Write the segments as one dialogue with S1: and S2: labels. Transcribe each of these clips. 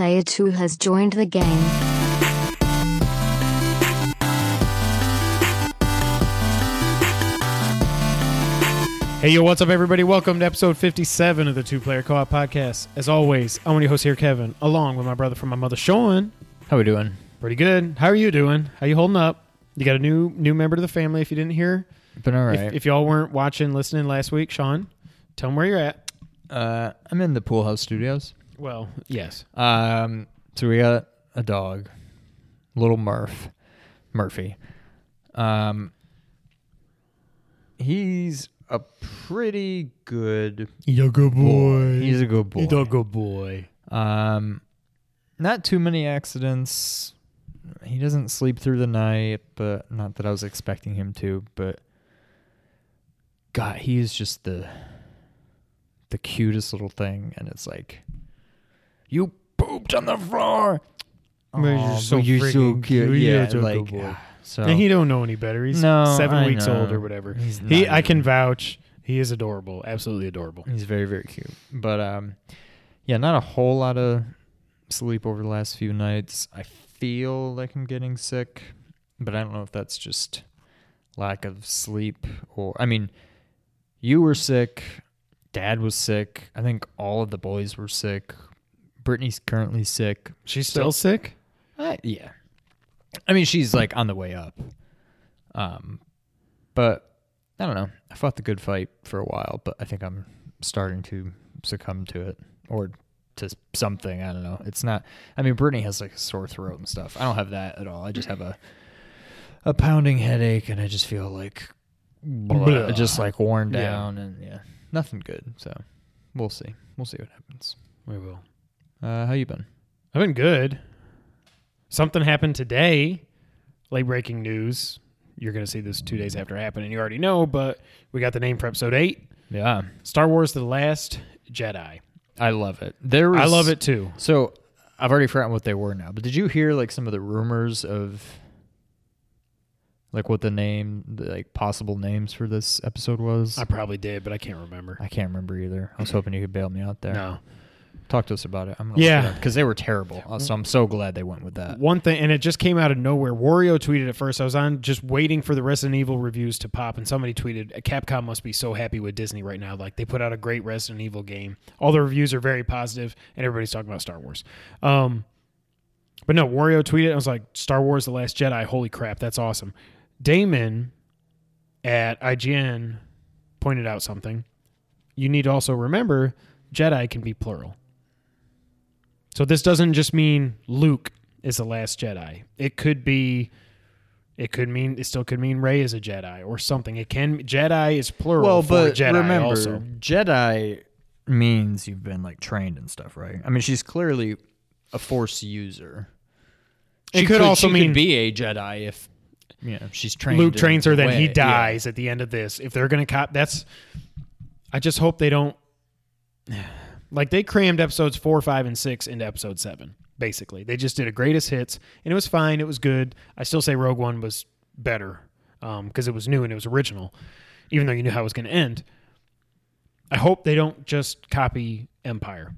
S1: Player 2 has joined the game.
S2: Hey, yo, what's up, everybody? Welcome to episode 57 of the Two Player Co op Podcast. As always, I'm one of your hosts here, Kevin, along with my brother from my mother, Sean.
S3: How are we doing?
S2: Pretty good. How are you doing? How you holding up? You got a new new member to the family if you didn't hear.
S3: Been all
S2: If, if y'all weren't watching, listening last week, Sean, tell them where you're at.
S3: uh, I'm in the Pool House Studios.
S2: Well, yes.
S3: Um, so we got a dog, little Murph, Murphy. Um, he's a pretty good
S2: You're a good
S3: boy. He's a good boy.
S2: a good boy.
S3: Um, not too many accidents. He doesn't sleep through the night, but not that I was expecting him to. But God, he is just the the cutest little thing, and it's like you pooped on the floor.
S2: Man, you're so
S3: but you're so cute.
S2: cute. You're
S3: Yeah,
S2: such a good
S3: like
S2: boy.
S3: so.
S2: And he don't know any better. He's
S3: No,
S2: seven
S3: I
S2: weeks old or whatever.
S3: He's
S2: He,
S3: not
S2: I can vouch. He is adorable. Absolutely adorable.
S3: He's very very cute. But um, yeah, not a whole lot of sleep over the last few nights. I feel like I'm getting sick, but I don't know if that's just lack of sleep or I mean, you were sick, Dad was sick. I think all of the boys were sick. Brittany's currently sick.
S2: She's
S3: So-
S2: still sick.
S3: Uh, yeah. I mean, she's like on the way up. Um, but I don't know. I fought the good fight for a while, but I think I'm starting to succumb to it or to something. I don't know. It's not. I mean, Brittany has like a sore throat and stuff. I don't have that at all. I just have a a pounding headache, and I just feel like blah, just like worn
S2: Yeah.
S3: down, and yeah, nothing good. So we'll see. We'll see what happens.
S2: We will.
S3: Uh, how you been?
S2: I've been good. Something happened today. Late breaking news. You're going to see this two days after it happened, and you already know, but we got the name for episode eight
S3: Yeah,
S2: Star Wars The Last Jedi.
S3: I love it. There was,
S2: I love it too.
S3: So I've already forgotten what they were now, but did you hear like some of the rumors of like what the name, the, like possible names for this episode was?
S2: I probably did, but I can't remember.
S3: I can't remember either. I was hoping you could bail me out there.
S2: No.
S3: Talk to us about it. I'm gonna
S2: Yeah.
S3: because they were terrible. Uh, So I'm so glad they went with that.
S2: One thing, and it just came out of nowhere. Wario tweeted at first. I was on just waiting for the Resident Evil reviews to pop, and somebody tweeted, "Capcom must be so happy with Disney right now. Like they put out a great Resident Evil game. All the reviews are very positive, and everybody's talking about Star Wars." Um, but no, Wario tweeted. I was like, "Star Wars: The Last Jedi. Holy crap, that's awesome." Damon at IGN pointed out something. You need to also remember Jedi can be plural. So this doesn't just mean Luke is the last Jedi. It could be it could mean it still could mean Rey is a Jedi or something. It can Jedi is plural
S3: Well,
S2: for
S3: but
S2: Jedi
S3: remember,
S2: also.
S3: Jedi means you've been like trained and stuff, right? I mean, she's clearly a Force user.
S2: It
S3: She
S2: could also
S3: she
S2: mean-
S3: be a Jedi if you know she's trained.
S2: Luke trains her,
S3: the
S2: then he
S3: way. Yeah.
S2: dies at the end of this. If they're gonna cop that's I just hope they don't like they crammed episodes four, five, and six into episode seven, basically. They just did a greatest hits and it was fine, it was good. I still say Rogue One was better. Um, because it was new and it was original, even though you knew how it was going to end. I hope they don't just copy Empire.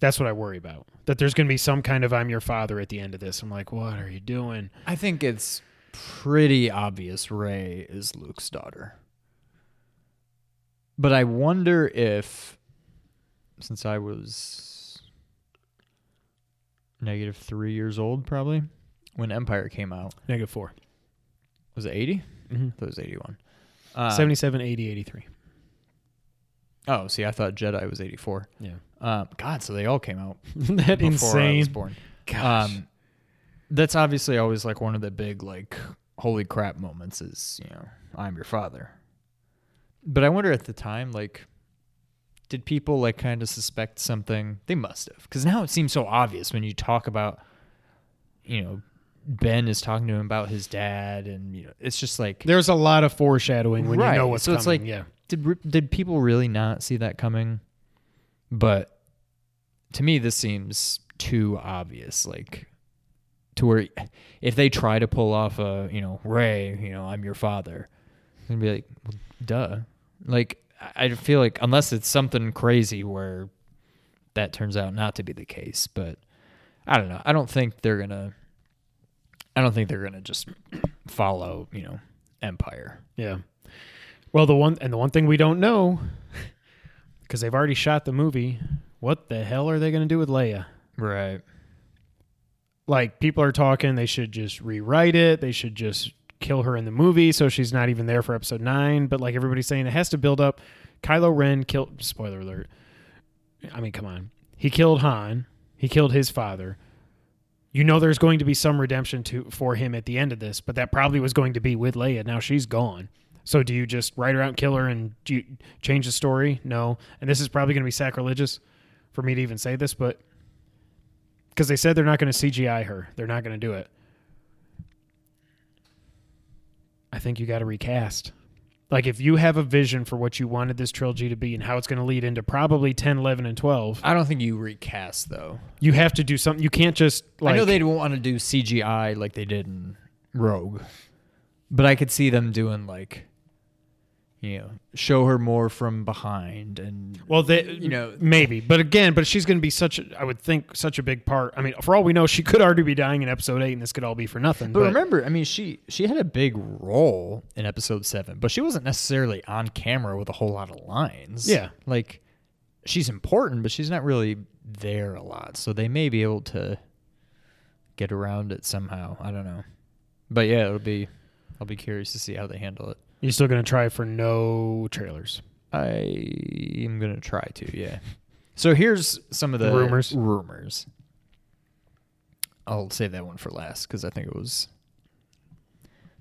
S2: That's what I worry about. That there's going to be some kind of "I'm your father" at the end of this. I'm like, what are you doing?
S3: I think it's pretty obvious Rey is Luke's daughter. But I wonder if, since I was negative three years old, probably when Empire came out,
S2: Negative four.
S3: was it 80?
S2: Mm-hmm.
S3: I thought it was 81. Um,
S2: 77, 80, 83.
S3: Oh, see, I thought Jedi was 84.
S2: Yeah.
S3: Um, God, so they all came out
S2: that
S3: before I was
S2: insane.
S3: born.
S2: Gosh.
S3: Um, that's obviously always like one of the big like holy crap moments is you know I'm your father. But I wonder at the time like did people like kind of suspect something? They must have because now it seems so obvious when you talk about you know Ben is talking to him about his dad and you know it's just like
S2: There's a lot of foreshadowing when you know what's
S3: So
S2: coming.
S3: it's like-
S2: yeah.
S3: did did people really not see that coming? But to me, this seems too obvious. Like to where if they try to pull off a you know Rey, you know I'm your father, and be like, well, duh. Like I feel like unless it's something crazy where that turns out not to be the case. But I don't know. I don't think they're gonna. I don't think they're gonna just follow, you know, Empire.
S2: Yeah. Well, the one and the one thing we don't know, because they've already shot the movie. What the hell are they going to do with Leia?
S3: Right.
S2: Like people are talking, they should just rewrite it. They should just kill her in the movie so she's not even there for episode nine. But like everybody's saying, it has to build up. Kylo Ren killed. Spoiler alert. I mean, come on. He killed Han. He killed his father. You know, there's going to be some redemption to for him at the end of this, but that probably was going to be with Leia. Now she's gone. So do you just write her out, and kill her, and do you change the story? No. And this is probably going to be sacrilegious for me to even say this, but because they said they're not going to CGI her, they're not going to do it. I think you got to recast. Like if you have a vision for what you wanted this trilogy to be and how it's going to lead into probably 10, 11 and 12,
S3: I don't think you recast though.
S2: you have to do something. You can't just like
S3: I know they don't want to do CGI like they did in Rogue, but I could see them doing like, you know, show her more from behind and
S2: Well, they,
S3: You know-
S2: maybe, but again, but she's going to be such. A, I would think such a big part. I mean, for all we know, she could already be dying in episode eight, and this could all be for nothing.
S3: But, remember, I mean, she she had a big role in episode seven, but she wasn't necessarily on camera with a whole lot of lines.
S2: Yeah.
S3: like she's important, but she's not really there a lot. So they may be able to get around it somehow. I don't know, but yeah, it'll be. I'll be curious to see how they handle it.
S2: You're still going to try for no trailers.
S3: I am gonna try to, yeah. So here's some of the
S2: Rumors.
S3: Rumors. I'll save that one for last because I think it was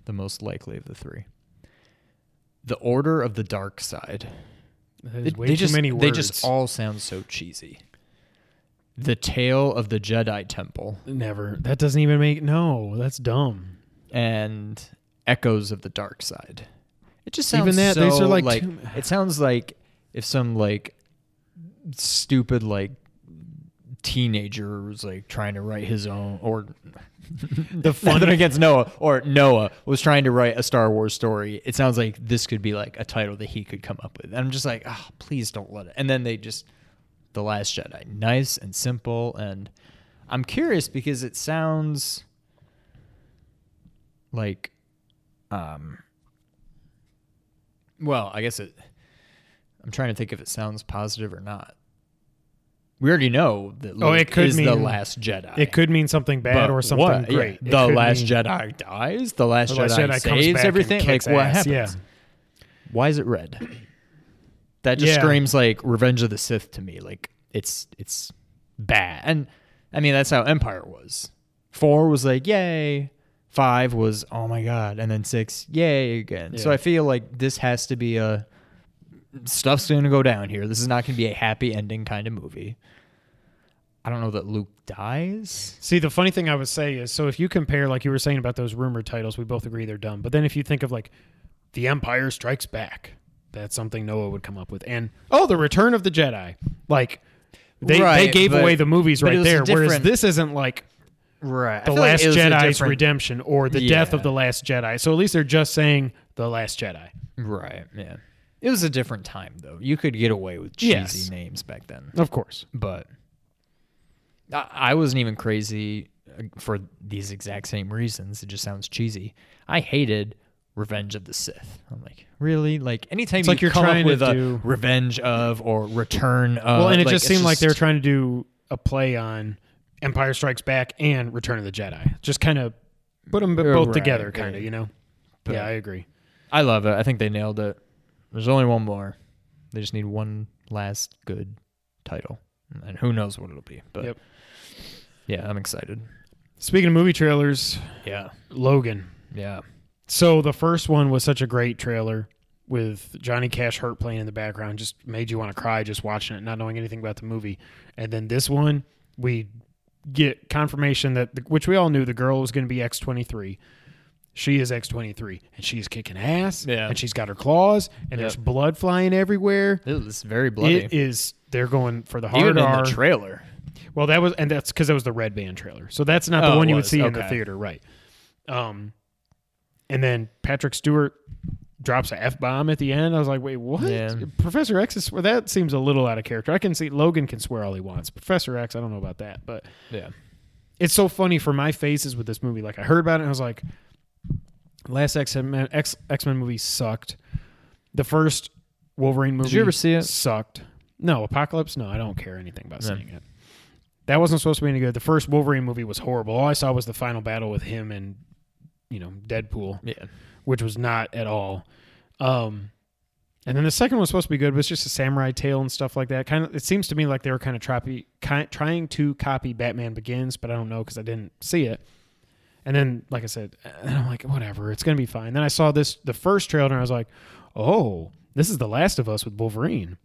S3: the most likely of the three. The Order of the Dark Side. They
S2: too
S3: just
S2: many words.
S3: they just all sound so cheesy. The Tale of the Jedi Temple
S2: never. That doesn't even make no. That's dumb.
S3: and Echoes of the Dark Side. It just sounds Even
S2: that,
S3: so
S2: these are like
S3: like it sounds like if some like stupid like teenager was like trying to write his own or
S2: The fun
S3: against Noah or Noah was trying to write a Star Wars story. It sounds like this could be like a title that he could come up with. And I'm just like, oh, please don't let it. And then they just The Last Jedi, nice and simple. And I'm curious because it sounds like, um, well, I guess it. I'm trying to think if it sounds positive or not. We already know that Luke
S2: Oh, it could
S3: is the last Jedi.
S2: It could mean something bad
S3: But
S2: or something
S3: what?
S2: Great. It
S3: The Last
S2: mean-
S3: Jedi dies. The Last
S2: The Last
S3: Jedi,
S2: Jedi
S3: saves everything. Like what
S2: ass,
S3: happens?
S2: yeah.
S3: Why is it red? That just
S2: Yeah.
S3: screams like Revenge of the Sith to me. Like it's it's bad. And I mean that's how Empire was. Four was like yay. Five was oh my god, and then six yay again. So I feel like this has to be a stuff's going to go down here. This is not going to be a happy ending kind of movie. I don't know that Luke dies.
S2: See, the funny thing I would say is, so if you compare, like you were saying about those rumored titles, we both agree they're dumb. But then if you think of like, The Empire Strikes Back, that's something Noah would come up with, and oh, The Return of the Jedi, like they they gave
S3: but-
S2: away the movies right there. Whereas this isn't like
S3: Right.
S2: The Last Jedi's redemption or the death of the Last Jedi. So at least they're just saying The Last Jedi.
S3: Right. Yeah. It was a different time though. You could get away with cheesy
S2: Yes.
S3: names back then.
S2: Of course.
S3: But I, I wasn't even crazy uh, for these exact same reasons. It just sounds cheesy. I hated Revenge of the Sith. I'm like, really? Like anytime
S2: It's
S3: you
S2: like you're
S3: come
S2: trying
S3: up
S2: to
S3: with a
S2: do-
S3: Revenge of or Return of
S2: well, and it
S3: like,
S2: just seemed like they were trying to do a play on Empire Strikes Back and Return of the Jedi. Just kind of put them both
S3: Right,
S2: together, kind of, you know?
S3: But-
S2: yeah, I agree.
S3: I love it. I think they nailed it. There's only one more. They just need one last good title, and who knows what it'll be. But
S2: Yep.
S3: yeah, I'm excited.
S2: Speaking of movie trailers,
S3: Yeah,
S2: Logan.
S3: yeah.
S2: So the first one was such a great trailer with Johnny Cash hurt playing in the background, just made you want to cry just watching it, not knowing anything about the movie. And then this one, we get confirmation that, which we all knew, the girl was going to be X twenty three. She is X twenty three, and she's kicking ass.
S3: Yeah.
S2: and she's got her claws, and
S3: Yep.
S2: there's blood flying everywhere.
S3: It was very bloody.
S2: It is. They're going for the hard
S3: Even in
S2: R.
S3: the trailer.
S2: Well, that was, and that's because that was the red band trailer. So that's not the
S3: Oh,
S2: one you would see in the theater, right? Um, and then Patrick Stewart drops a f bomb at the end. I was like, wait, what?
S3: Yeah.
S2: Professor X is well, that seems a little out of character. I can see Logan can swear all he wants. Professor X, I don't know about that, but
S3: Yeah.
S2: it's so funny for my faces with this movie. Like I heard about it, and I was like, last X Men X X Men movie sucked. The first Wolverine movie.
S3: Did you ever see it?
S2: Sucked. No, Apocalypse. No, I don't care anything about
S3: No.
S2: seeing it. That wasn't supposed to be any good. The first Wolverine movie was horrible. All I saw was the final battle with him and you know Deadpool,
S3: Yeah.
S2: Which was not at all. Um, and then the second one was supposed to be good, but it's just a samurai tale and stuff like that. Kind of, it seems to me like they were kind of tropy, ki trying to copy Batman Begins, but I don't know because I didn't see it. And then, like I said, and I'm like, whatever, it's gonna be fine. Then I saw this, the first trailer, and I was like, oh, this is The Last of Us with Wolverine.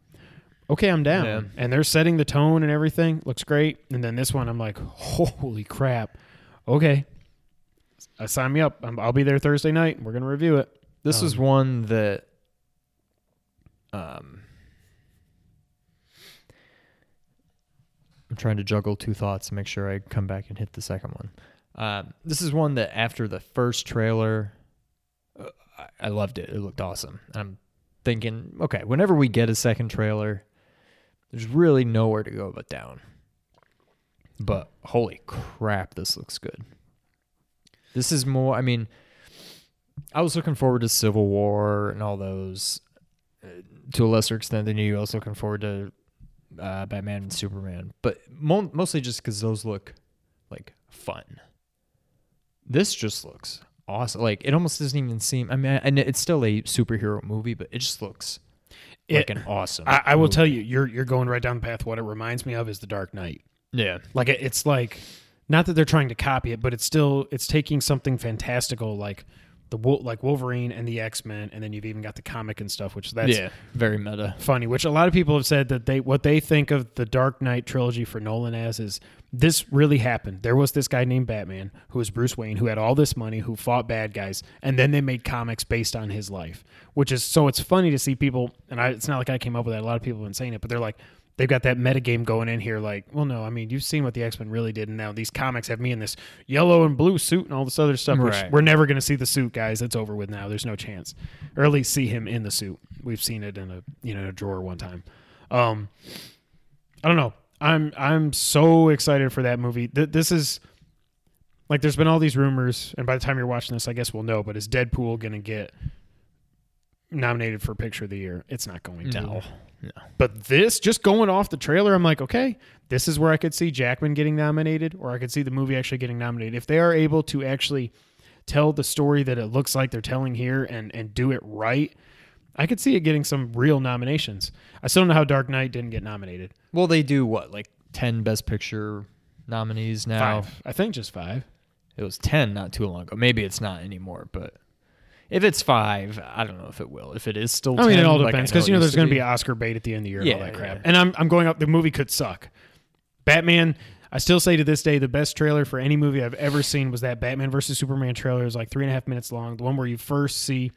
S2: Okay, I'm down.
S3: Yeah.
S2: And they're setting the tone and everything. Looks great. And then this one, I'm like, holy crap. Okay, uh, sign me up. I'm, I'll be there Thursday night. We're gonna review it.
S3: This
S2: Um,
S3: one that um I'm trying to juggle two thoughts to make sure I come back and hit the second one. Um, this is one that after the first trailer, uh, I, I loved it. It looked awesome. I'm thinking, okay, whenever we get a second trailer, there's really nowhere to go but down. But holy crap, this looks good. This is more. I mean, I was looking forward to Civil War and all those. Uh, to a lesser extent than you, I was looking forward to uh, Batman and Superman, but mo- mostly just because those look like fun. This just looks awesome. Like it almost doesn't even seem. I mean, and it's still a superhero movie, but it just looks like an awesome.
S2: I, I will tell you, you're you're going right down the path. What it reminds me of is the Dark Knight.
S3: Yeah,
S2: Like it, it's like, not that they're trying to copy it, but it's still it's taking something fantastical like the like Wolverine and the X Men, and then you've even got the comic and stuff, which that's
S3: yeah, very meta.
S2: funny. Which a lot of people have said that they what they think of the Dark Knight trilogy for Nolan as is this really happened. There was this guy named Batman who was Bruce Wayne who had all this money who fought bad guys, and then they made comics based on his life. Which is so it's funny to see people, and I, it's not like I came up with that. A lot of people have been saying it, but they're like. They've got that metagame going in here, like, well, no, I mean, you've seen what the X Men really did, and now these comics have me in this yellow and blue suit and all this other stuff. Which
S3: Right.
S2: we're never going to see the suit, guys. It's over with now. There's no chance, or at least see him in the suit. We've seen it in a you know a drawer one time. Um, I don't know. I'm I'm so excited for that movie. Th- this is like there's been all these rumors, and by the time you're watching this, I guess we'll know. But is Deadpool going to get nominated for Picture of the Year? It's not going to.
S3: No.
S2: But this, just going off the trailer, I'm like, okay, this is where I could see Jackman getting nominated, or I could see the movie actually getting nominated. If they are able to actually tell the story that it looks like they're telling here and and do it right, I could see it getting some real nominations. I still don't know how Dark Knight didn't get nominated.
S3: Well, they do what like ten Best Picture nominees now.
S2: Five, I think, just five.
S3: It was 10 not too long ago. Maybe it's not anymore, but if it's five, I don't know if it will. If it is still 10,
S2: I mean, it all
S3: like
S2: depends because you know there's going to
S3: be
S2: be Oscar bait at the end of the year and all
S3: Yeah,
S2: that crap.
S3: yeah.
S2: And I'm I'm going up. The movie could suck. Batman. I still say to this day the best trailer for any movie I've ever seen was that Batman versus Superman trailer. It was like three and a half minutes long. The one where you first see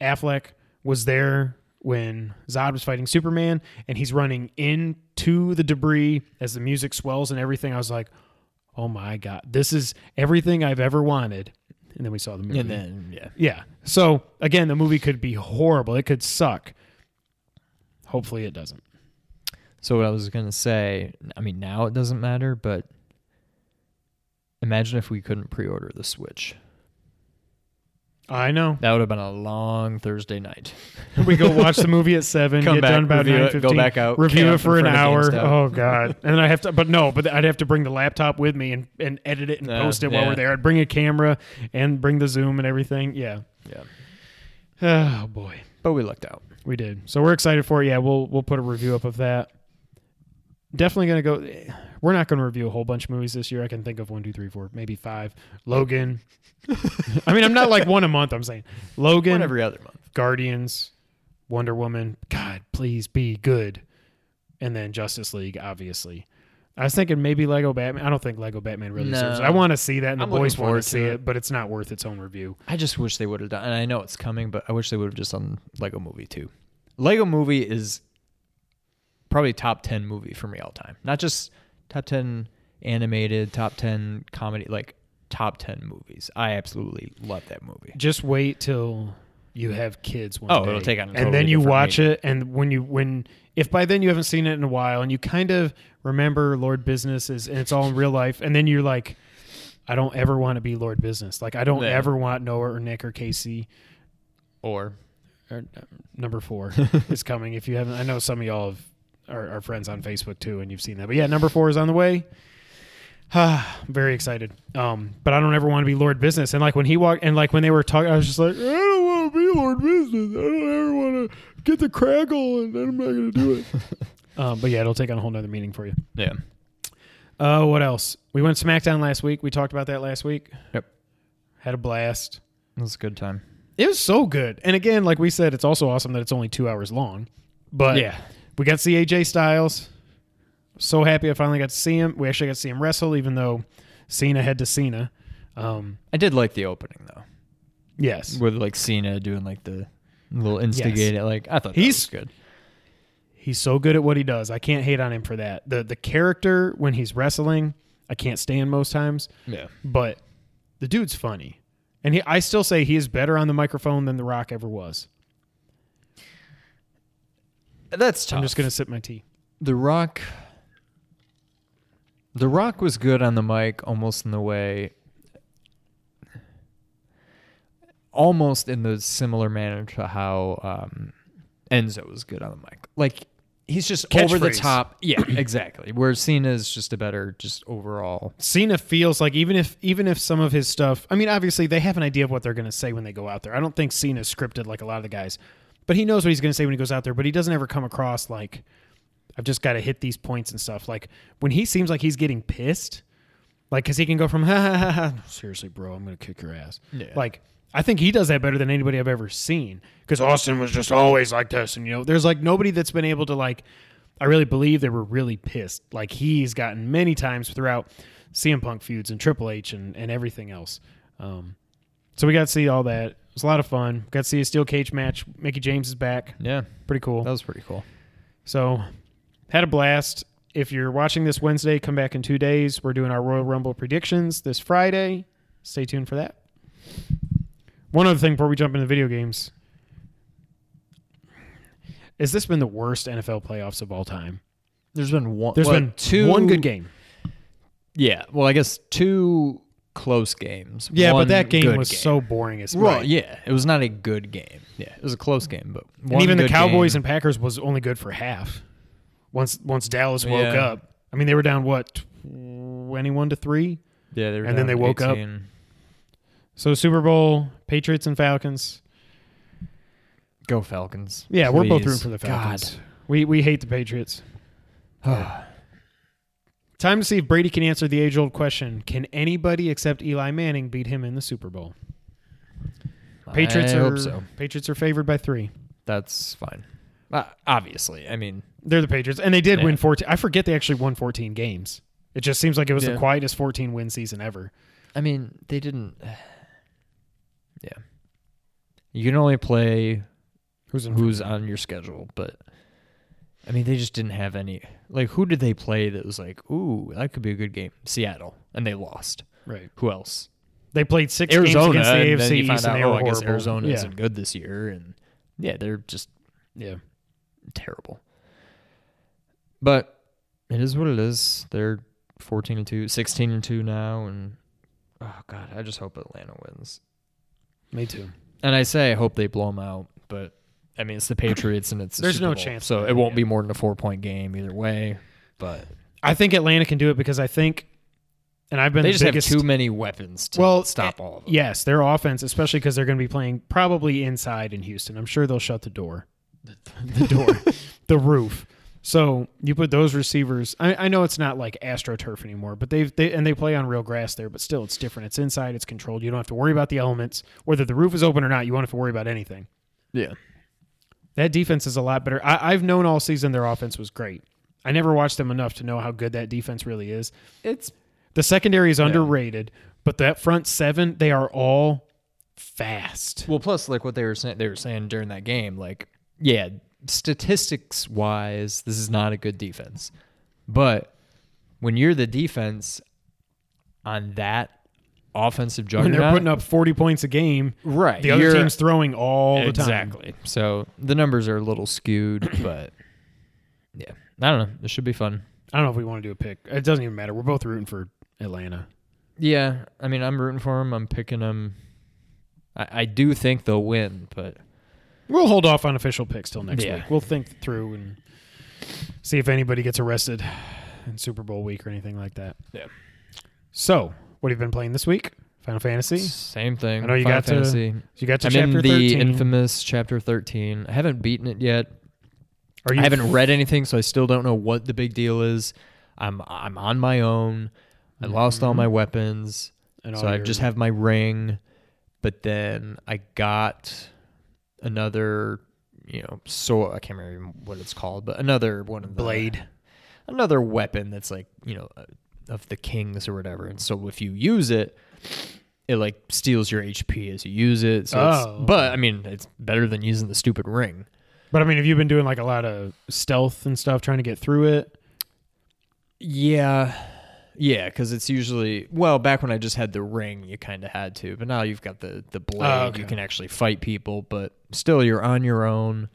S2: Affleck was there when Zod was fighting Superman, and he's running into the debris as the music swells and everything. I was like, oh my god, this is everything I've ever wanted. And then we saw the movie.
S3: And then, yeah.
S2: Yeah. So again, the movie could be horrible. It could suck. Hopefully, it doesn't.
S3: So what I was going to say, I mean, now it doesn't matter, but imagine if we couldn't pre-order the Switch.
S2: I know.
S3: That would have been a long Thursday night.
S2: We go watch the movie at seven.
S3: Come
S2: get
S3: back,
S2: done about nine
S3: fifteen. go back out,
S2: review it for an hour. Oh god! And then I have to, but no, but I'd have to bring the laptop with me and, and edit it and
S3: Uh,
S2: post it while
S3: yeah.
S2: we're there. I'd bring a camera and bring the zoom and everything. Yeah.
S3: Yeah.
S2: Oh boy,
S3: But we lucked out.
S2: we did. So we're excited for it. Yeah, we'll we'll put a review up of that. Definitely gonna go. We're not gonna review a whole bunch of movies this year. I can think of one, two, three, four, maybe five. Logan. I mean, I'm not like one a month. I'm saying Logan,
S3: One every other month.
S2: Guardians, Wonder Woman. God, please be good. And then Justice League, obviously. I was thinking maybe Lego Batman. I don't think Lego Batman really
S3: No.
S2: deserves it. I want to see that, and the
S3: I'm
S2: boys want to see it.
S3: it.
S2: but it's not worth its own review.
S3: I just wish they would have done, and I know it's coming, but I wish they would have just done Lego Movie too. Lego Movie is probably top ten movie for me all time. Not just top ten animated, top ten comedy, like top ten movies. I absolutely love that movie.
S2: Just wait till you have kids one
S3: Oh,
S2: day.
S3: it'll take on a
S2: and then you
S3: different
S2: watch
S3: meaning.
S2: it, and when you when if by then you haven't seen it in a while, and you kind of remember Lord Business is and it's all in real life, and then you're like, I don't ever want to be Lord Business. Like I don't
S3: Yeah.
S2: ever want Noah or Nick or Casey.
S3: Or
S2: Or, uh, number four is coming. If you haven't, I know some of y'all have, are, are friends on Facebook too, and you've seen that. But yeah, number four is on the way. I'm very excited. Um, but I don't ever want to be Lord Business. And like when he walked, and like when they were talking, I was just like, I don't want to be Lord Business. I don't ever want to get the Kragle, and I'm not going to do it. um, but yeah, it'll take on a whole nother meaning for you.
S3: yeah,
S2: Uh, what else? We went SmackDown last week. We talked about that last week.
S3: Yep.
S2: Had a blast.
S3: it was a good time.
S2: It was so good. And again, like we said, it's also awesome that it's only two hours long. But
S3: yeah,
S2: we got to see AJ Styles. So happy I finally got to see him. We actually got to see him wrestle, even though Cena had to Cena. Um,
S3: I did like the opening though,
S2: yes,
S3: with like Cena doing like the little instigated. Like I thought that
S2: He's-
S3: was good.
S2: he's so good at what he does. I can't hate on him for that. the The character when he's wrestling, I can't stand most times,
S3: Yeah,
S2: but the dude's funny, and he. I still say he is better on the microphone than The Rock ever was.
S3: That's tough.
S2: I'm just gonna sip my tea.
S3: The Rock. The Rock was good on the mic, almost in the way, almost in the similar manner to how um, Enzo was good on the mic. Like he's just over the top. Yeah, exactly. Where Cena is just a better, just overall.
S2: Cena feels like even if even if some of his stuff, I mean, obviously they have an idea of what they're going to say when they go out there. I don't think Cena's scripted like a lot of the guys, but he knows what he's going to say when he goes out there. But he doesn't ever come across like I've just got to hit these points and stuff. Like when he seems like he's getting pissed, like because he can go from ha ha ha ha. Seriously, bro, I'm going to kick your ass.
S3: Yeah.
S2: Like I think he does that better than anybody I've ever seen. Because Austin was just always like this, and you know, there's like nobody that's been able to like. I really believe they were really pissed. Like he's gotten many times throughout CM Punk feuds and Triple H and, and everything else. Um, so we got to see all that. It was a lot of fun. Got to see a steel cage match. Mickie James is back.
S3: Yeah,
S2: Pretty cool.
S3: that was pretty cool.
S2: So had a blast. If you're watching this Wednesday, come back in two days. We're doing our Royal Rumble predictions this Friday. Stay tuned for that. One other thing before we jump into video games. Has this been the worst NFL playoffs of all time?
S3: There's been one.
S2: There's
S3: well,
S2: been
S3: two
S2: one good game.
S3: Yeah, well, I guess two close games.
S2: Yeah, but that game was so boring as
S3: Well,
S2: right.
S3: yeah, it was not a good game. Yeah, it was a close game, but
S2: And even the Cowboys and Packers was only good for half. Once once Dallas woke
S3: Yeah.
S2: up, I mean they were down what twenty-one to three.
S3: yeah, they were
S2: and then they woke up. So Super Bowl, Patriots and Falcons.
S3: Go Falcons.
S2: Yeah, we're both rooting for the Falcons. We we hate the Patriots.
S3: God.
S2: Time to see if Brady can answer the age-old question: Can anybody except Eli Manning beat him in the Super Bowl? Patriots
S3: I
S2: are
S3: hope so.
S2: Patriots are favored by three.
S3: That's fine. Uh, obviously, I mean,
S2: They're the Patriots, and they did
S3: Yeah.
S2: win fourteen. I forget they actually won fourteen games. It just seems like it was the quietest fourteen win season ever.
S3: I mean, they didn't. Yeah, you can only play
S2: Who's
S3: who's on your schedule, but I mean, they just didn't have any. Like, who did they play that was like, ooh, that could be a good game? Seattle, and they lost.
S2: right?
S3: Who else?
S2: They played six
S3: Arizona,
S2: games against the
S3: and
S2: AFC
S3: then you find
S2: East,
S3: out,
S2: and they
S3: oh,
S2: were
S3: I guess. Arizona
S2: yeah.
S3: isn't good this year, and yeah, they're just
S2: Yeah.
S3: terrible. But it is what it is. They're 14 and 2, 16 and 2 now and oh god, I just hope Atlanta wins.
S2: Me too.
S3: And I say I hope they blow them out, but I mean it's the Patriots and it's the
S2: There's
S3: Super
S2: no
S3: Bowl,
S2: chance
S3: So it won't be more than a 4-point game either way, but
S2: I think Atlanta can do it because I think, and I've been
S3: they
S2: the
S3: just
S2: biggest,
S3: have too many weapons to
S2: Well,
S3: stop all of them.
S2: Yes, their offense, especially because they're going to be playing probably inside in Houston. I'm sure they'll shut the door, the, the door, the roof. So you put those receivers. I, I know it's not like AstroTurf anymore, but they've they and they play on real grass there, but still it's different. It's inside. It's controlled. You don't have to worry about the elements, whether the roof is open or not. You won't have to worry about anything.
S3: Yeah.
S2: That defense is a lot better. I, I've known all season their offense was great. I never watched them enough to know how good that defense really is.
S3: It's
S2: The secondary is underrated, but that front seven, they are all fast.
S3: Well, plus like what they were saying, they were saying during that game, like yeah, statistics wise, this is not a good defense, but when you're the defense on that offensive juggernaut.
S2: when
S3: juggernaut.
S2: they're putting up 40 points a game,
S3: right.
S2: the other
S3: you're-
S2: team's throwing all the time.
S3: exactly. So the numbers are a little skewed, but yeah, I don't know. It should be fun.
S2: I don't know if we want to do a pick. It doesn't even matter. We're both rooting for Atlanta.
S3: Yeah, I mean, I'm rooting for them. I'm picking them. I, I do think they'll win, but
S2: We'll hold off on official picks till next
S3: Yeah.
S2: week. We'll think through and see if anybody gets arrested in Super Bowl week or anything like that.
S3: Yeah.
S2: So, what have you been playing this week? Final Fantasy.
S3: same thing.
S2: I know you
S3: Final
S2: got to
S3: Fantasy.
S2: You got to
S3: I'm
S2: chapter
S3: in the
S2: 13.
S3: infamous chapter 13. I haven't beaten it yet.
S2: Are you
S3: I haven't read anything, so I still don't know what the big deal is. I'm I'm on my own. I mm-hmm. lost all my weapons,
S2: and all
S3: so I
S2: your-
S3: just have my ring. But then I got another, you know, sword. I can't remember what it's called, but another one of the
S2: blade.
S3: another weapon that's like you know of the kings or whatever. And so if you use it, it like steals your HP as you use it. So it's,
S2: Oh,
S3: but I mean, it's better than using the stupid ring.
S2: But I mean, have you been doing like a lot of stealth and stuff trying to get through it?
S3: Yeah. Yeah, because it's usually well back when I just had the ring, you kind of had to, but now you've got the the blade.
S2: Oh, okay.
S3: You can actually fight people, but still you're on your own.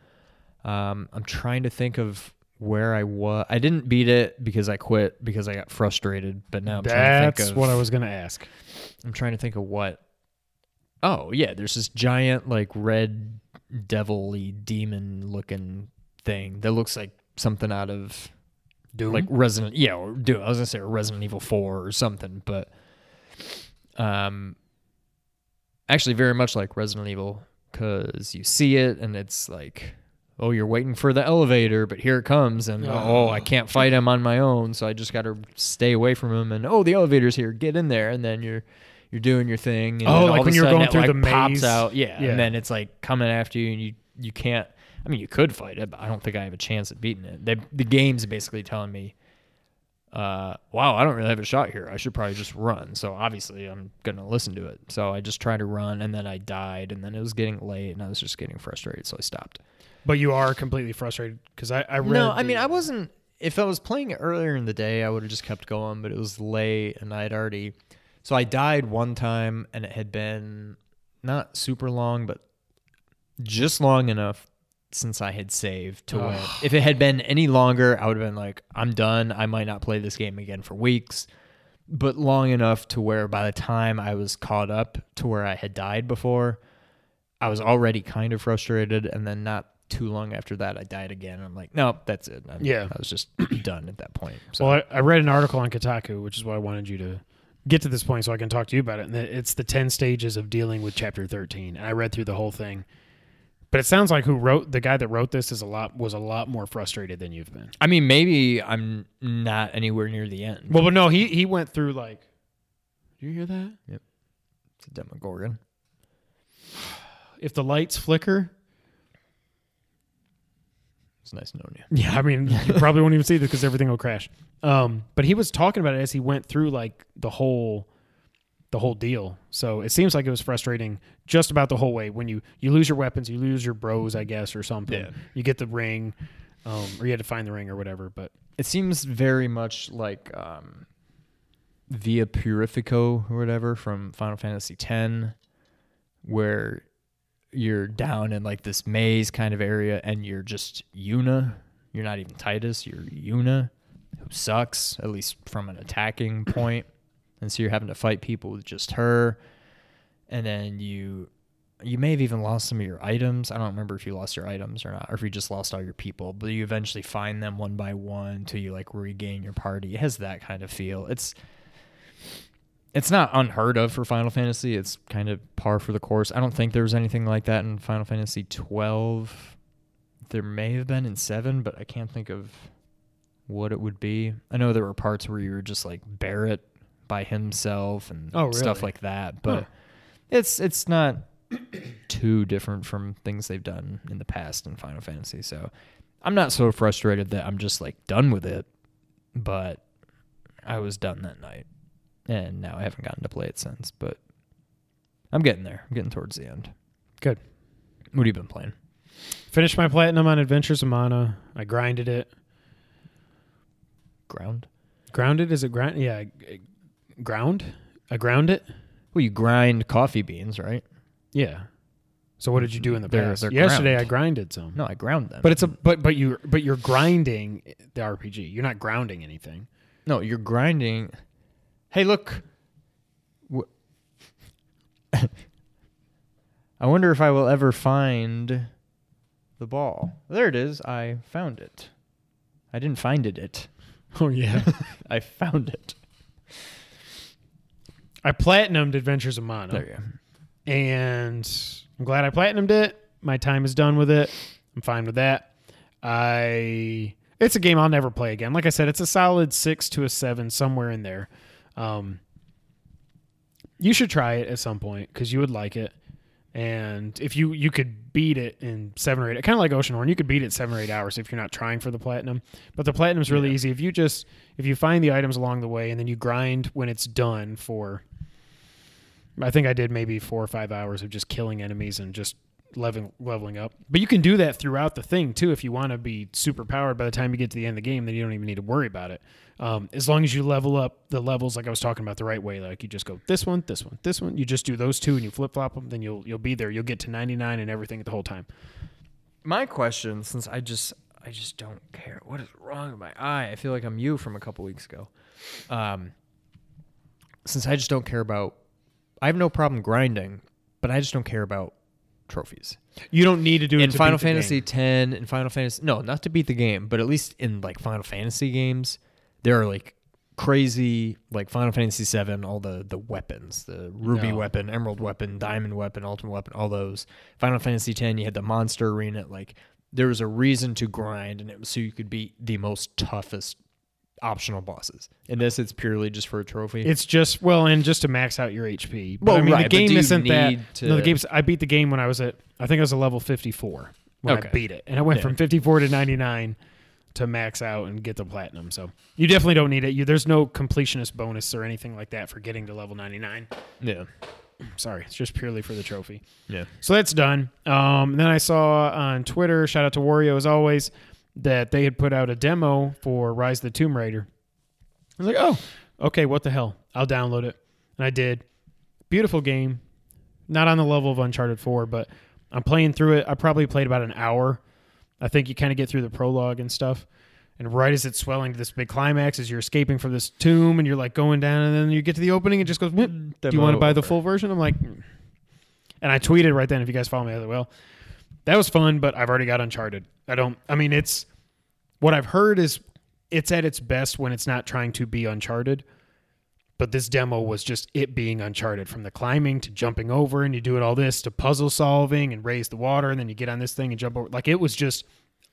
S3: Um, I'm trying to think of where I was. I didn't beat it because I quit because I got frustrated. But now I'm trying to
S2: That's
S3: think of
S2: what I was going to ask.
S3: I'm trying to think of what. Oh yeah, there's this giant like red devil-y demon looking thing that looks like something out of
S2: Doom.
S3: like Resident yeah, or do I was gonna say Resident Evil Four or something, but um, actually very much like Resident Evil because you see it and it's like, oh, you're waiting for the elevator, but here it comes, and oh, I can't fight him on my own, so I just got to stay away from him, and oh, the elevator's here, get in there, and then you're. You're doing your thing. And
S2: Oh, like
S3: all
S2: when you're going
S3: it,
S2: through
S3: like,
S2: the
S3: pops
S2: maze.
S3: out, yeah,
S2: Yeah.
S3: and then it's like coming after you, and you you can't. I mean, you could fight it, but I don't think I have a chance at beating it. They, the game's basically telling me, uh, wow, I don't really have a shot here. I should probably just run. So obviously, I'm gonna listen to it. So I just tried to run, and then I died, and then it was getting late, and I was just getting frustrated, so I stopped.
S2: But you are completely frustrated because I, I read.
S3: No, I mean, I wasn't. If I was playing it earlier in the day, I would have just kept going, but it was late, and I'd already. So I died one time, and it had been not super long, but just long enough since I had saved to win. If it had been any longer, I would have been like, I'm done. I might not play this game again for weeks. But long enough to where by the time I was caught up to where I had died before, I was already kind of frustrated. And then not too long after that, I died again. I'm like, no, that's it. I'm,
S2: Yeah.
S3: I was just done at that point. So
S2: Well, I, I read an article on Kotaku, which is why I wanted you to get to this point so I can talk to you about it. And it's the 10 stages of dealing with chapter 13. And I read through the whole thing. But it sounds like who wrote the guy that wrote this is a lot was a lot more frustrated than you've been.
S3: I mean, maybe I'm not anywhere near the end.
S2: Well, but no, he he went through like Do you hear that? Yep.
S3: It's a Demogorgon.
S2: If the lights flicker,
S3: It's nice knowing you.
S2: Yeah, I mean, you probably won't even see this because everything will crash. Um, but he was talking about it as he went through like the whole, the whole deal. So it seems like it was frustrating just about the whole way. When you you lose your weapons, you lose your bros, I guess, or something.
S3: Yeah.
S2: You get the ring, um, or you had to find the ring or whatever. But
S3: It seems very much like um, Via Purifico or whatever from Final Fantasy X, where you're down in like this maze kind of area and you're just Yuna. You're not even Tidus, you're Yuna, who sucks, at least from an attacking point. And so you're having to fight people with just her. And then you you may have even lost some of your items. I don't remember if you lost your items or not, or if you just lost all your people, but you eventually find them one by one till you like regain your party. It has that kind of feel. It's it's not unheard of for Final Fantasy. It's kind of par for the course. I don't think there was anything like that in Final Fantasy 12. There may have been in 7, but I can't think of what it would be. I know there were parts where you were just like Barret by himself and
S2: Oh,
S3: stuff like that, but
S2: Huh.
S3: it's it's not too different from things they've done in the past in Final Fantasy. So I'm not so frustrated that I'm just like done with it, but I was done that night. Eh, and now I haven't gotten to play it since, but I'm getting there. I'm getting towards the end.
S2: Good.
S3: What have you been playing?
S2: finished my platinum on Adventures of Mana. I grinded it.
S3: Ground?
S2: Grounded? Is it ground? Yeah, ground. I ground it.
S3: Well, you grind coffee beans, right?
S2: Yeah. So what did you do in the
S3: They're-
S2: past?
S3: they're
S2: Yesterday
S3: ground.
S2: I grinded some.
S3: No, I ground them.
S2: But it's a but but you but you're grinding the RPG. You're not grounding anything.
S3: no, you're grinding. Hey, look. I wonder if I will ever find the ball. There it is. I found it. I didn't find it. It.
S2: Oh yeah.
S3: I found it.
S2: I platinumed Adventures of Mana.
S3: There you go.
S2: and I'm glad I platinumed it. My time is done with it. I'm fine with that. I it's a game I'll never play again. Like I said, it's a solid six to a seven somewhere in there. Um, you should try it at some point because you would like it. And if you you could beat it in seven or eight, kind of like Oceanhorn, you could beat it seven or eight hours if you're not trying for the platinum. But the platinum's really
S3: Yeah.
S2: easy if you just if you find the items along the way and then you grind when it's done for I think I did maybe four or five hours of just killing enemies and just leveling leveling up. But you can do that throughout the thing too. If you want to be super powered by the time you get to the end of the game, then you don't even need to worry about it. Um, as long as you level up the levels, like I was talking about, the right way, like you just go this one, this one, this one. You just do those two and you flip flop them. Then you'll you'll be there. You'll get to ninety nine and everything the whole time.
S3: My question, since I just I just don't care. What is wrong with my eye? I feel like I'm you from a couple weeks ago. Um, since I just don't care about, I have no problem grinding, but I just don't care about trophies.
S2: You don't need to do it
S3: in
S2: to
S3: Final Fantasy. X and Final Fantasy, no, not to beat the game, but at least in like Final Fantasy games, there are like crazy like Final Fantasy VII, all the the weapons, the ruby
S2: No.
S3: weapon, emerald weapon, diamond weapon, ultimate weapon, all those. Final Fantasy X, you had the monster arena. Like there was a reason to grind, and it was so you could beat the most toughest optional bosses. In this, it's purely just for a trophy.
S2: It's just well, and just to max out your HP. But
S3: Well,
S2: I mean,
S3: right,
S2: the game isn't that.
S3: to-
S2: No, the game's. I beat the game when I was at. I think I was a level fifty four when
S3: Okay.
S2: I beat it, and I went
S3: Yeah.
S2: from fifty four to ninety nine to max out and get the platinum. So you definitely don't need it. You there's no completionist bonus or anything like that for getting to level ninety nine.
S3: yeah,
S2: Sorry, it's just purely for the trophy.
S3: yeah.
S2: So that's done. Um, then I saw on Twitter, shout out to Wario as always, that they had put out a demo for Rise of the Tomb Raider. I was like, oh, okay, what the hell? I'll download it. And I did. Beautiful game. Not on the level of Uncharted 4, but I'm playing through it. I probably played about an hour. I think you kind of get through the prologue and stuff. And right as it's swelling to this big climax, as you're escaping from this tomb and you're like going down, and then you get to the opening, it just goes. Do you want to buy the full version? I'm like, "Mm." and I tweeted right then. If you guys follow me, I was like, well, that was fun, but I've already got Uncharted. I don't. I mean, it's what I've heard is it's at its best when it's not trying to be Uncharted. But this demo was just it being Uncharted from the climbing to jumping over, and you do it all this to puzzle solving and raise the water, and then you get on this thing and jump over. Like it was just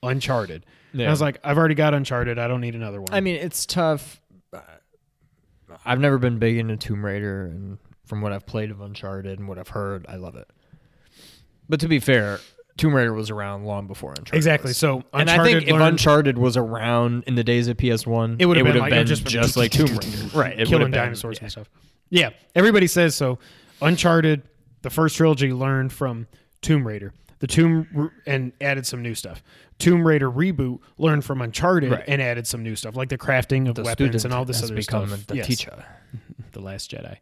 S2: Uncharted. And I was like, I've already got Uncharted. I don't need another one.
S3: I mean, it's tough. Uh, I've never been big into Tomb Raider, and from what I've played of Uncharted and what I've heard, I love it. But to be fair, Tomb Raider was around long before Uncharted.
S2: exactly.
S3: was.
S2: So
S3: and
S2: Uncharted
S3: I think if Uncharted was around in the days of PS1,
S2: It would have been like- it would've just
S3: just, like Tomb Raider, right? It
S2: killing
S3: been-
S2: dinosaurs
S3: yeah.
S2: and stuff. Yeah, everybody says so. Uncharted, the first trilogy, learned from Tomb Raider. The Tomb and added some new stuff. Tomb Raider reboot learned from Uncharted
S3: Right.
S2: and added some new stuff, like the crafting of
S3: The
S2: weapons and all this
S3: has
S2: other
S3: become
S2: stuff.
S3: The
S2: Yes,
S3: teacher.
S2: the Last Jedi.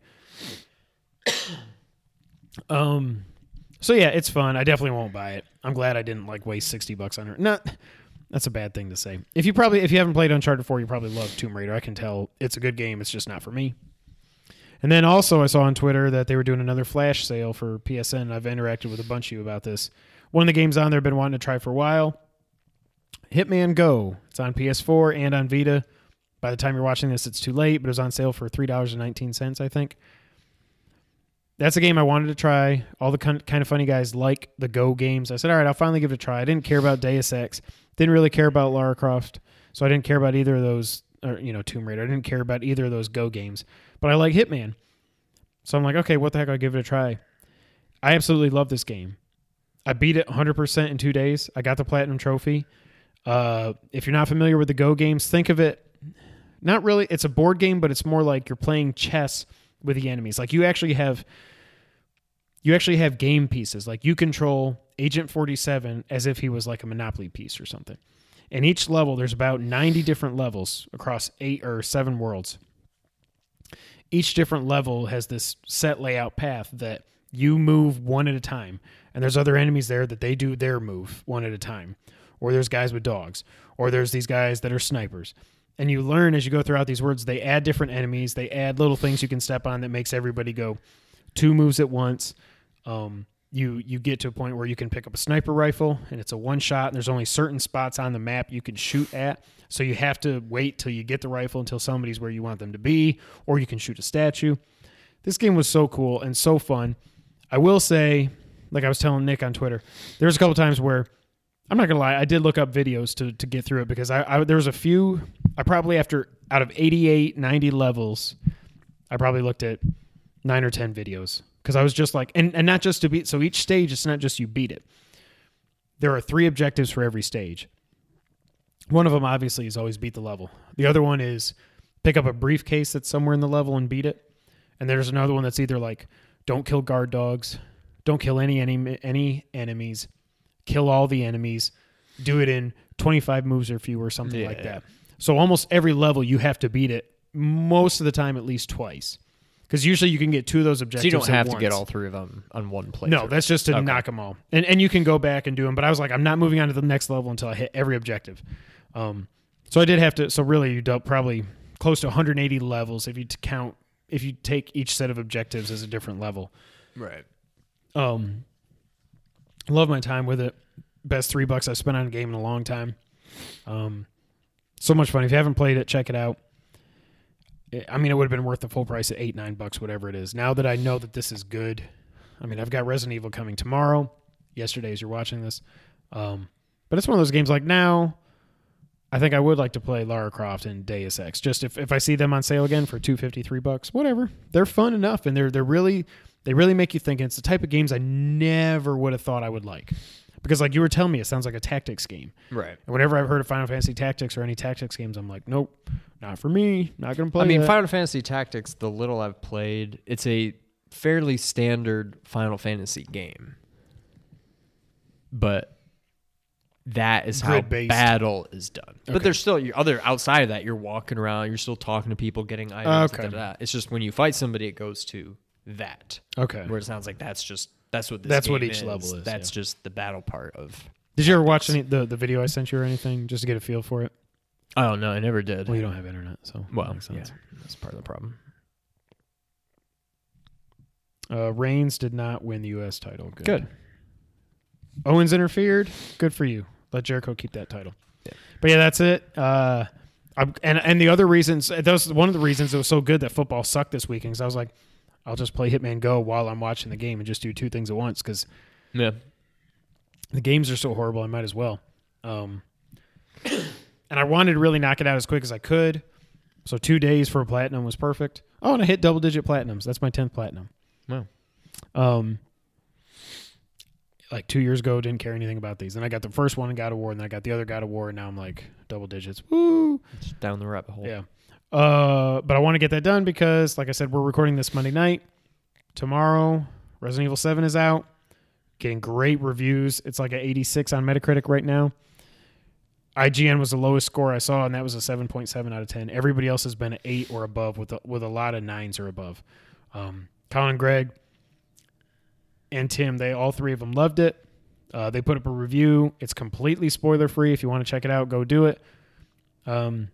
S2: um, so yeah, it's fun. I definitely won't buy it. I'm glad I didn't like waste sixty bucks on it. Not that's a bad thing to say. If you probably if you haven't played Uncharted 4, you probably love Tomb Raider. I can tell it's a good game. It's just not for me. And then also I saw on Twitter that they were doing another flash sale for PSN. I've interacted with a bunch of you about this. One of the games on there I've been wanting to try for a while. Hitman Go. It's on PS4 and on Vita. By the time you're watching this, it's too late, but it was on sale for three dollars and nineteen cents, I think. That's a game I wanted to try. All the kind of funny guys like the Go games. I said, all right, I'll finally give it a try. I didn't care about Deus Ex. Didn't really care about Lara Croft, so I didn't care about either of those. Or you know, Tomb Raider. I didn't care about either of those Go games, but I like Hitman. So I'm like, okay, what the heck? I'll give it a try. I absolutely love this game. I beat it 100% in two days. I got the platinum trophy. Uh, if you're not familiar with the Go games, think of it not really. It's a board game, but it's more like you're playing chess with the enemies. Like you actually have you actually have game pieces. Like you control Agent 47 as if he was like a Monopoly piece or something. And each level, there's about 90 different levels across eight or seven worlds. each different level has this set layout path that you move one at a time, and there's other enemies there that they do their move one at a time, or there's guys with dogs, or there's these guys that are snipers. And you learn as you go throughout these words, they add different enemies, they add little things you can step on that makes everybody go two moves at once. Um, you you get to a point where you can pick up a sniper rifle and it's a one shot and there's only certain spots on the map you can shoot at. So you have to wait till you get the rifle until somebody's where you want them to be or you can shoot a statue. This game was so cool and so fun. I will say like i was telling nick on twitter there's a couple times where i'm not gonna lie i did look up videos to, to get through it because I, I there was a few i probably after out of 88 90 levels i probably looked at nine or ten videos because I was just like, and, and not just to beat. So each stage, it's not just you beat it. There are three objectives for every stage. One of them obviously is always beat the level. The other one is pick up a briefcase that's somewhere in the level and beat it. And there's another one that's either like don't kill guard dogs, don't kill any any any enemies, kill all the enemies, do it in 25 moves or fewer, something like
S3: Yeah.
S2: that. So almost every level you have to beat it most of the time at least twice. Because usually you can get two of those
S3: So
S2: objectives.
S3: you don't
S2: at
S3: have to get all three of them on one plate.
S2: No, that's just to
S3: Okay.
S2: knock them all, and and you can go back and do them. But I was like, I'm not moving on to the next level until I hit every objective. Um, so I did have to. So really, you dealt probably close to 180 levels if you t- count if you take each set of objectives as a different level.
S3: right.
S2: Um, love my time with it. Best three bucks I've spent on a game in a long time. Um, so much fun. If you haven't played it, check it out. I- mean, it would have been worth the full price at eight, nine bucks, whatever it is. Now that I know that this is good, I mean, I've got Resident Evil coming tomorrow. Yesterday, as you're watching this, um, but it's one of those games. Like now, I think I would like to play Lara Croft and Deus Ex. Just if, if I see them on sale again for two fifty three bucks, whatever. They're fun enough, and they're they're really they really make you think. And it's the type of games I never would have thought I would like, because like you were telling me, it sounds like a tactics game.
S3: Right.
S2: And whenever I've heard of Final Fantasy Tactics or any tactics games, I'm like, nope, not for me. Not gonna play.
S3: I mean,
S2: that.
S3: Final Fantasy Tactics, the little I've played, it's a fairly standard Final Fantasy game. But that is how
S2: Grid-based.
S3: battle is done.
S2: Okay.
S3: But there's still your other outside of that, you're walking around, you're still talking to people, getting items.
S2: Okay.
S3: It's just when you fight somebody, it goes to that.
S2: okay.
S3: Where it sounds like that's just that's what this
S2: That's what
S3: game
S2: each level is,
S3: That's
S2: yeah.
S3: just the battle part of.
S2: Did you ever watch any the the video I sent you or anything just to get a feel for it?
S3: Oh no, I never did.
S2: Well, you don't have internet, so
S3: Well,
S2: makes
S3: yeah, that's part of the problem.
S2: Uh, Reigns did not win the U.S. title. Good.
S3: Good.
S2: Owens interfered. Good for you. Let Jericho keep that title.
S3: Yeah.
S2: But yeah, that's it. Uh, I'm, and and the other reasons that was one of the reasons it was so good that football sucked this weekend. Because I was like, I'll just play Hitman Go while I'm watching the game and just do two things at once. Because
S3: Yeah.
S2: the games are so horrible, I might as well. Um, and I wanted to really knock it out as quick as I could. So two days for a platinum was perfect. Oh, and I hit double digit platinums. That's my tenth platinum.
S3: Wow.
S2: Um, like two years ago, didn't care anything about these. And I got the first one in God of War, and then I got the other God of War, and now I'm like double digits. Woo!
S3: Just down the rabbit hole.
S2: Yeah. Uh, but I want to get that done because, like I said, we're recording this Monday night. Tomorrow, Resident Evil 7 is out. Getting great reviews. It's like an 86 on Metacritic right now. IGN was the lowest score I saw, and that was a 7.7 out of 10. Everybody else has been an 8 or above with a, with a lot of 9s or above. Um, Colin and Greg and Tim, they all three of them loved it. Uh, they put up a review. It's completely spoiler free. If you want to check it out, go do it. Um,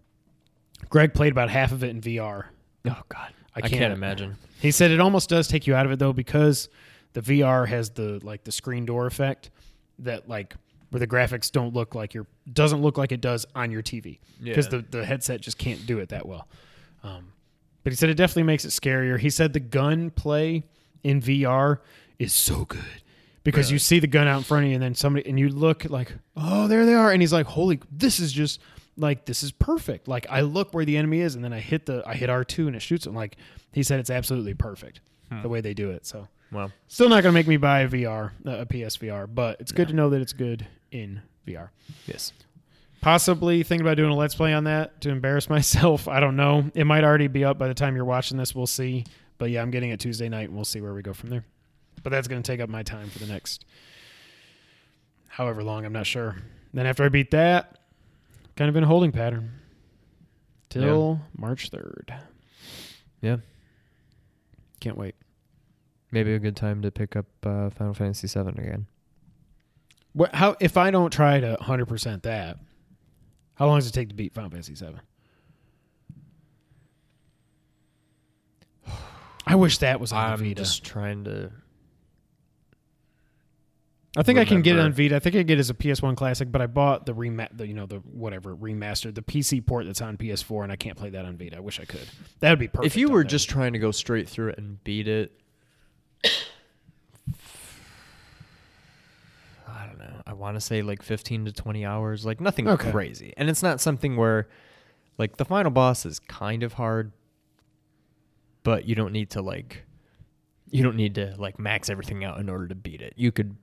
S2: Greg played about half of it in VR.
S3: Oh God,
S2: I
S3: I
S2: can't-
S3: can't, imagine.
S2: He said it almost does take you out of it though because the VR has the like the screen door effect that like where the graphics don't look like your doesn't look like it does on your TV because
S3: Yeah.
S2: the the headset just can't do it that well. Um, but he said it definitely makes it scarier. He said the gun play in VR is so good because you see the gun out in front of you and then somebody and you look like oh there they are and he's like holy this is just like this is perfect. Like i look where the enemy is and then i hit the i hit r2 and it shoots him. Like he said it's absolutely perfect the way they do it so.
S3: Well,
S2: still not gonna make me buy a vr uh, a psvr but it's good to know that it's good in vr
S3: yes.
S2: possibly thinking about doing a let's play on that to embarrass myself i don't know. It might already be up by the time you're watching this we'll see. But yeah i'm getting it tuesday night and we'll see where we go from there. But that's going to take up my time for the next however long i'm not sure. Then after i beat that kind of in a holding pattern till march 3rd
S3: Yeah.
S2: Can't wait.
S3: Maybe a good time to pick up uh, Final Fantasy VII again.
S2: What? How? If I don't try to hundred percent that, how long does it take to beat Final Fantasy Seven? I wish that was on
S3: I'm
S2: the Vita.
S3: just trying to.
S2: I think I can get it on. Vita. I think I get it as a PS1 classic, but I bought the rema- the you know the whatever remastered the PC port that's on PS4, and I can't play that on Vita. I wish I could. That would be perfect.
S3: if you were
S2: there.
S3: just trying to go straight through it and beat it, I don't know. I want to say like 15 to 20 hours, like nothing
S2: Okay.
S3: crazy. And it's not something where, like, the final boss is kind of hard, but you don't need to like, you don't need to like max everything out in order to beat it. You could.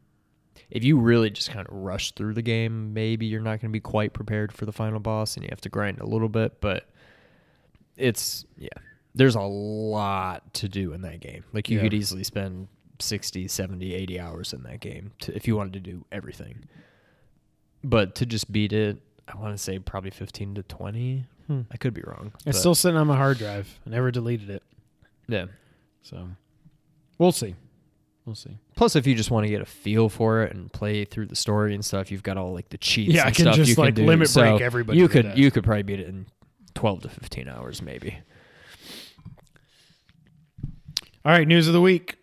S3: If you really just kind of rush through the game, maybe you're not going to be quite prepared for the final boss and you have to grind a little bit, but it's yeah there's a lot to do in that game like you
S2: Yeah.
S3: could easily spend 60 70 80 hours in that game to, if you wanted to do everything but to just beat it i want to say probably 15 to 20
S2: Hmm.
S3: i could be wrong
S2: it's still sitting on my hard drive. I never deleted it,
S3: yeah
S2: so we'll see. We'll see.
S3: plus if you just want to get a feel for it and play through the story and stuff you've got all like the cheats
S2: Yeah, I
S3: and
S2: can
S3: stuff
S2: just,
S3: you can
S2: like,
S3: do.
S2: limit break
S3: So
S2: everybody
S3: you
S2: to
S3: could
S2: death.
S3: you could probably beat it in 12 to 15 hours maybe
S2: All right, news of the week.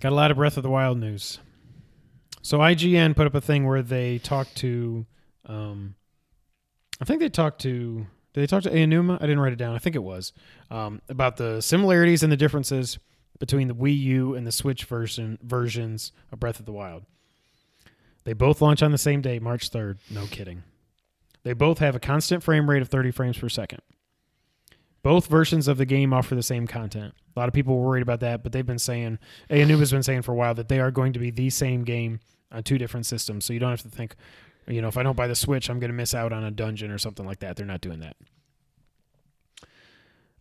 S2: Got a lot of Breath of the Wild news. So IGN put up a thing where they talked to, um, I think they talked to. Did they talk to Aonuma? I didn't write it down. I think it was um, about the similarities and the differences between the Wii U and the Switch version versions of Breath of the Wild. They both launch on the same day, March third. No kidding. They both have a constant frame rate of 30 frames per second. Both versions of the game offer the same content. A lot of people were worried about that, but they've been saying, Aonuma's been saying for a while that they are going to be the same game on two different systems. So you don't have to think, you know, if I don't buy the Switch, I'm going to miss out on a dungeon or something like that. They're not doing that.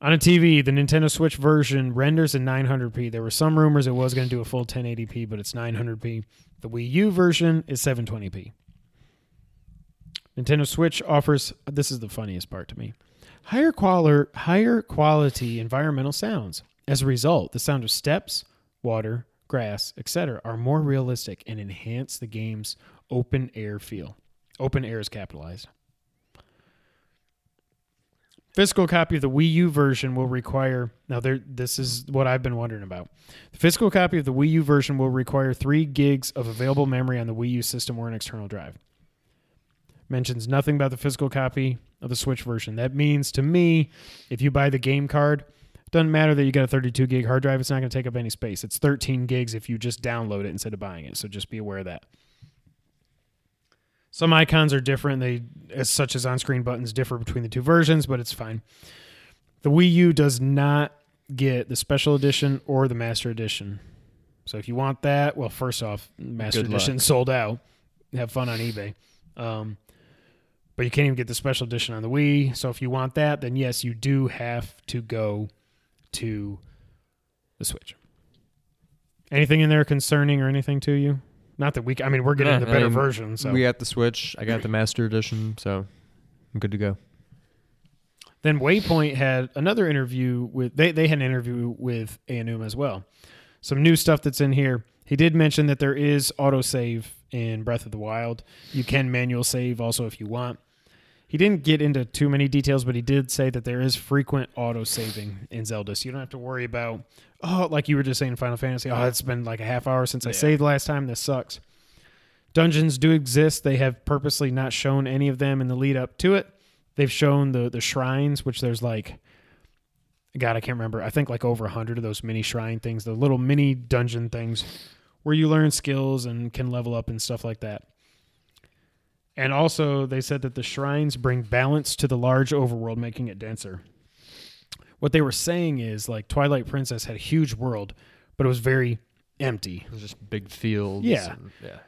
S2: On a TV, the Nintendo Switch version renders in 900p. There were some rumors it was going to do a full 1080p, but it's 900p. The Wii U version is 720p. Nintendo Switch offers this is the funniest part to me. Higher quality higher quality environmental sounds. As a result, the sound of steps, water, grass, etc. are more realistic and enhance the game's open air feel. Open air is capitalized. Physical copy of the Wii U version will require now there this is what I've been wondering about. The physical copy of the Wii U version will require 3 gigs of available memory on the Wii U system or an external drive. Mentions nothing about the physical copy of the Switch version. That means to me, if you buy the game card, doesn't matter that you got a 32 gig hard drive, it's not going to take up any space. It's 13 gigs if you just download it instead of buying it. So just be aware of that. Some icons are different. They, as such as on-screen buttons, differ between the two versions, but it's fine. The Wii U does not get the special edition or the master edition. So if you want that, well, first off, master
S3: Good
S2: edition
S3: luck.
S2: sold out. Have fun on eBay. Um, but you can't even get the special edition on the Wii. So if you want that, then yes, you do have to go to the Switch. Anything in there concerning or anything to you? Not that we. I mean, we're getting
S3: Yeah,
S2: the
S3: I
S2: better
S3: mean,
S2: version. So
S3: we got the switch i got the master edition so i'm good to go
S2: Then Waypoint had another interview with they they had an interview with Aonuma as well. Some new stuff that's in here. He did mention that there is autosave in Breath of the Wild. You can manual save also if you want. He didn't get into too many details, but he did say that there is frequent auto saving in Zelda, so you don't have to worry about oh, like you were just saying in Final Fantasy. Oh, it's been like a half hour since I
S3: Yeah.
S2: saved last time. This sucks. Dungeons do exist. They have purposely not shown any of them in the lead up to it. They've shown the the shrines, which there's like, God, I can't remember. I think like over a hundred of those mini shrine things, the little mini dungeon things, where you learn skills and can level up and stuff like that. And also, they said that the shrines bring balance to the large overworld, making it denser. What they were saying is like Twilight Princess had a huge world, but it was very empty.
S3: it was just big fields
S2: Yeah.
S3: and- yeah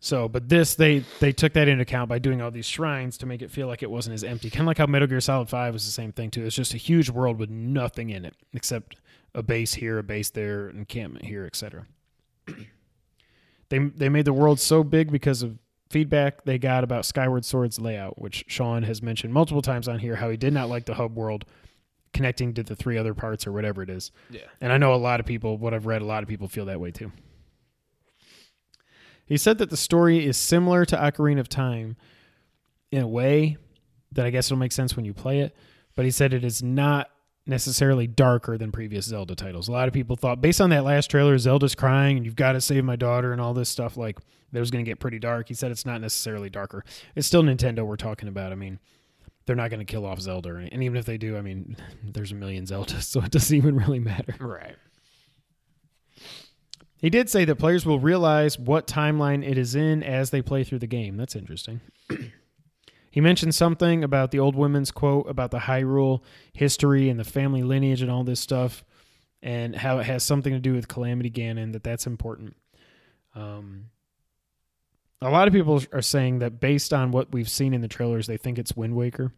S2: So, but this they they took that into account by doing all these shrines to make it feel like it wasn't as empty. Kind of like how Metal Gear Solid Five was the same thing too. It's just a huge world with nothing in it except a base here, a base there, an encampment here, etc. they they made the world so big because of feedback they got about Skyward Sword's layout, which Sean has mentioned multiple times on here. How he did not like the hub world connecting to the three other parts or whatever it is.
S4: Yeah.
S2: And I know a lot of people, what I've read, a lot of people feel that way too. He said that the story is similar to Ocarina of Time in a way that I guess it'll make sense when you play it, but he said it is not necessarily darker than previous Zelda titles. A lot of people thought, based on that last trailer, Zelda's crying and you've got to save my daughter and all this stuff, like that was going to get pretty dark. He said it's not necessarily darker. It's still Nintendo we're talking about. I mean, they're not going to kill off Zelda, or and even if they do, I mean, there's a million Zeldas, so it doesn't even really matter.
S3: Right.
S2: He did say that players will realize what timeline it is in as they play through the game. That's interesting. he mentioned something about the old woman's quote about the Hyrule history and the family lineage and all this stuff, and how it has something to do with Calamity Ganon. That that's important. Um, a lot of people are saying that based on what we've seen in the trailers, they think it's Wind Waker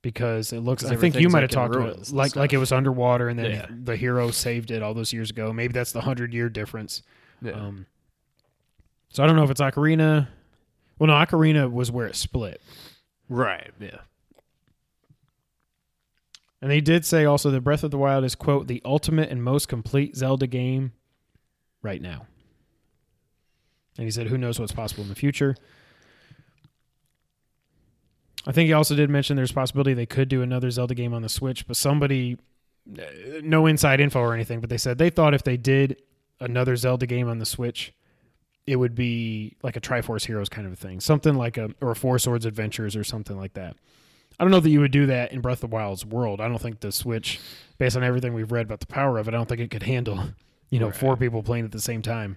S2: because it looks. I think you might
S3: like,
S2: have
S3: in
S2: talked about it, like like it was underwater, and then
S3: Yeah.
S2: the hero saved it all those years ago. Maybe that's the hundred year difference.
S3: Yeah.
S2: Um, so I don't know if it's Ocarina. Well, no, Ocarina was where it split,
S3: right. Yeah.
S2: and they did say also that Breath of the Wild is quote the ultimate and most complete Zelda game right now. And he said, "Who knows what's possible in the future." I think he also did mention there's a possibility they could do another Zelda game on the Switch, but somebody, uh, no inside info or anything, but they said they thought if they did another Zelda game on the Switch, it would be like a Triforce Heroes kind of a thing, something like a or a Four Swords Adventures or something like that. I don't know that you would do that in Breath of the Wild's world. I don't think the Switch, based on everything we've read about the power of it, I don't think it could handle, you know,
S3: Right.
S2: four people playing at the same time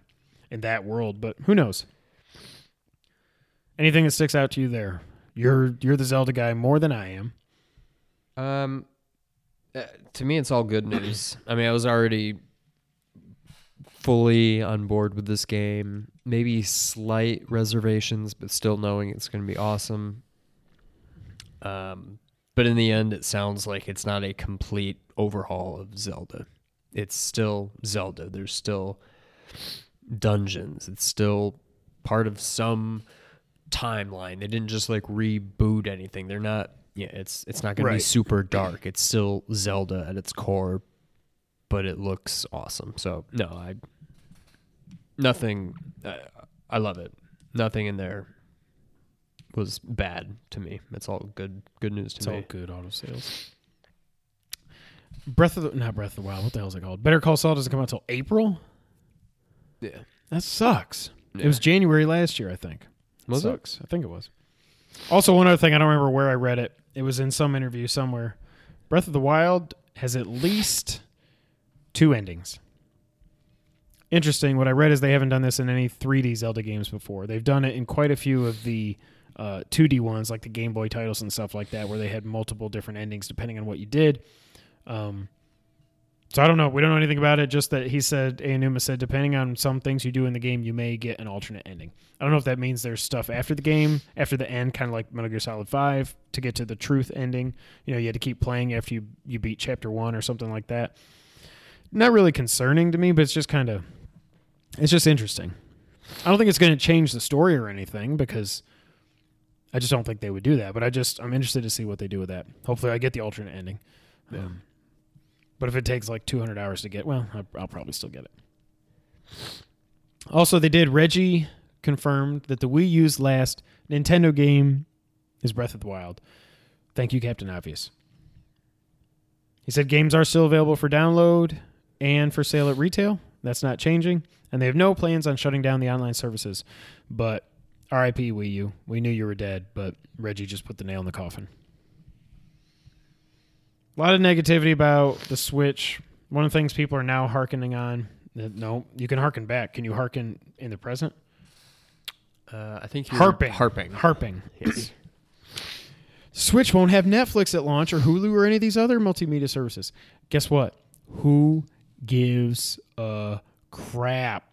S2: in that world. But who knows? Anything that sticks out to you there? You're you're the Zelda guy more than I am.
S3: Um, uh, to me, it's all good news. I mean, I was already fully on board with this game. Maybe slight reservations, but still knowing it's going to be awesome. Um, but in the end, it sounds like it's not a complete overhaul of Zelda. It's still Zelda. There's still dungeons. It's still part of some timeline. They didn't just like reboot anything. They're not. Yeah, it's it's not going to be super dark. It's still Zelda at its core, but it looks awesome. So no, I nothing. Uh, I love it. Nothing in there was bad to me. It's all good. Good news to
S2: It's
S3: me.
S2: all good auto sales. Breath of the not Breath of the Wild. What the hell is it called? Better Call Saul doesn't come out till April.
S3: Yeah.
S2: That sucks. It was January last year, I think.
S3: Was it?
S2: sucks. I think it was. Also, one other thing, I don't remember where I read it. It was in some interview somewhere. Breath of the Wild has at least two endings. Interesting. What I read is they haven't done this in any 3D Zelda games before. They've done it in quite a few of the uh, 2D ones, like the Game Boy titles and stuff like that, where they had multiple different endings depending on what you did. Um, so I don't know. We don't know anything about it. Just that he said, Aonuma said, depending on some things you do in the game, you may get an alternate ending. I don't know if that means there's stuff after the game, after the end, kind of like Metal Gear Solid Five, to get to the truth ending. You know, you had to keep playing after you you beat Chapter One or something like that. Not really concerning to me, but it's just kind of, it's just interesting. I don't think it's going to change the story or anything because I just don't think they would do that. But I just I'm interested to see what they do with that. Hopefully, I get the alternate ending. Um, but if it takes like 200 hours to get, well, I'll, I'll probably still get it. Also, they did. Reggie confirmed that the Wii U's last Nintendo game is Breath of the Wild. Thank you, Captain Obvious. He said games are still available for download and for sale at retail. That's not changing. And they have no plans on shutting down the online services. But RIP Wii U. We knew you were dead, but Reggie just put the nail in the coffin. A lot of negativity about the Switch. One of the things people are now hearkening on. that- No, you can hearken back. Can you hearken in the present?
S3: Uh, I think
S2: Harping.
S3: Harping.
S2: Harping.
S3: Yes.
S2: Switch won't have Netflix at launch or Hulu or any of these other multimedia services. Guess what? Who gives a crap?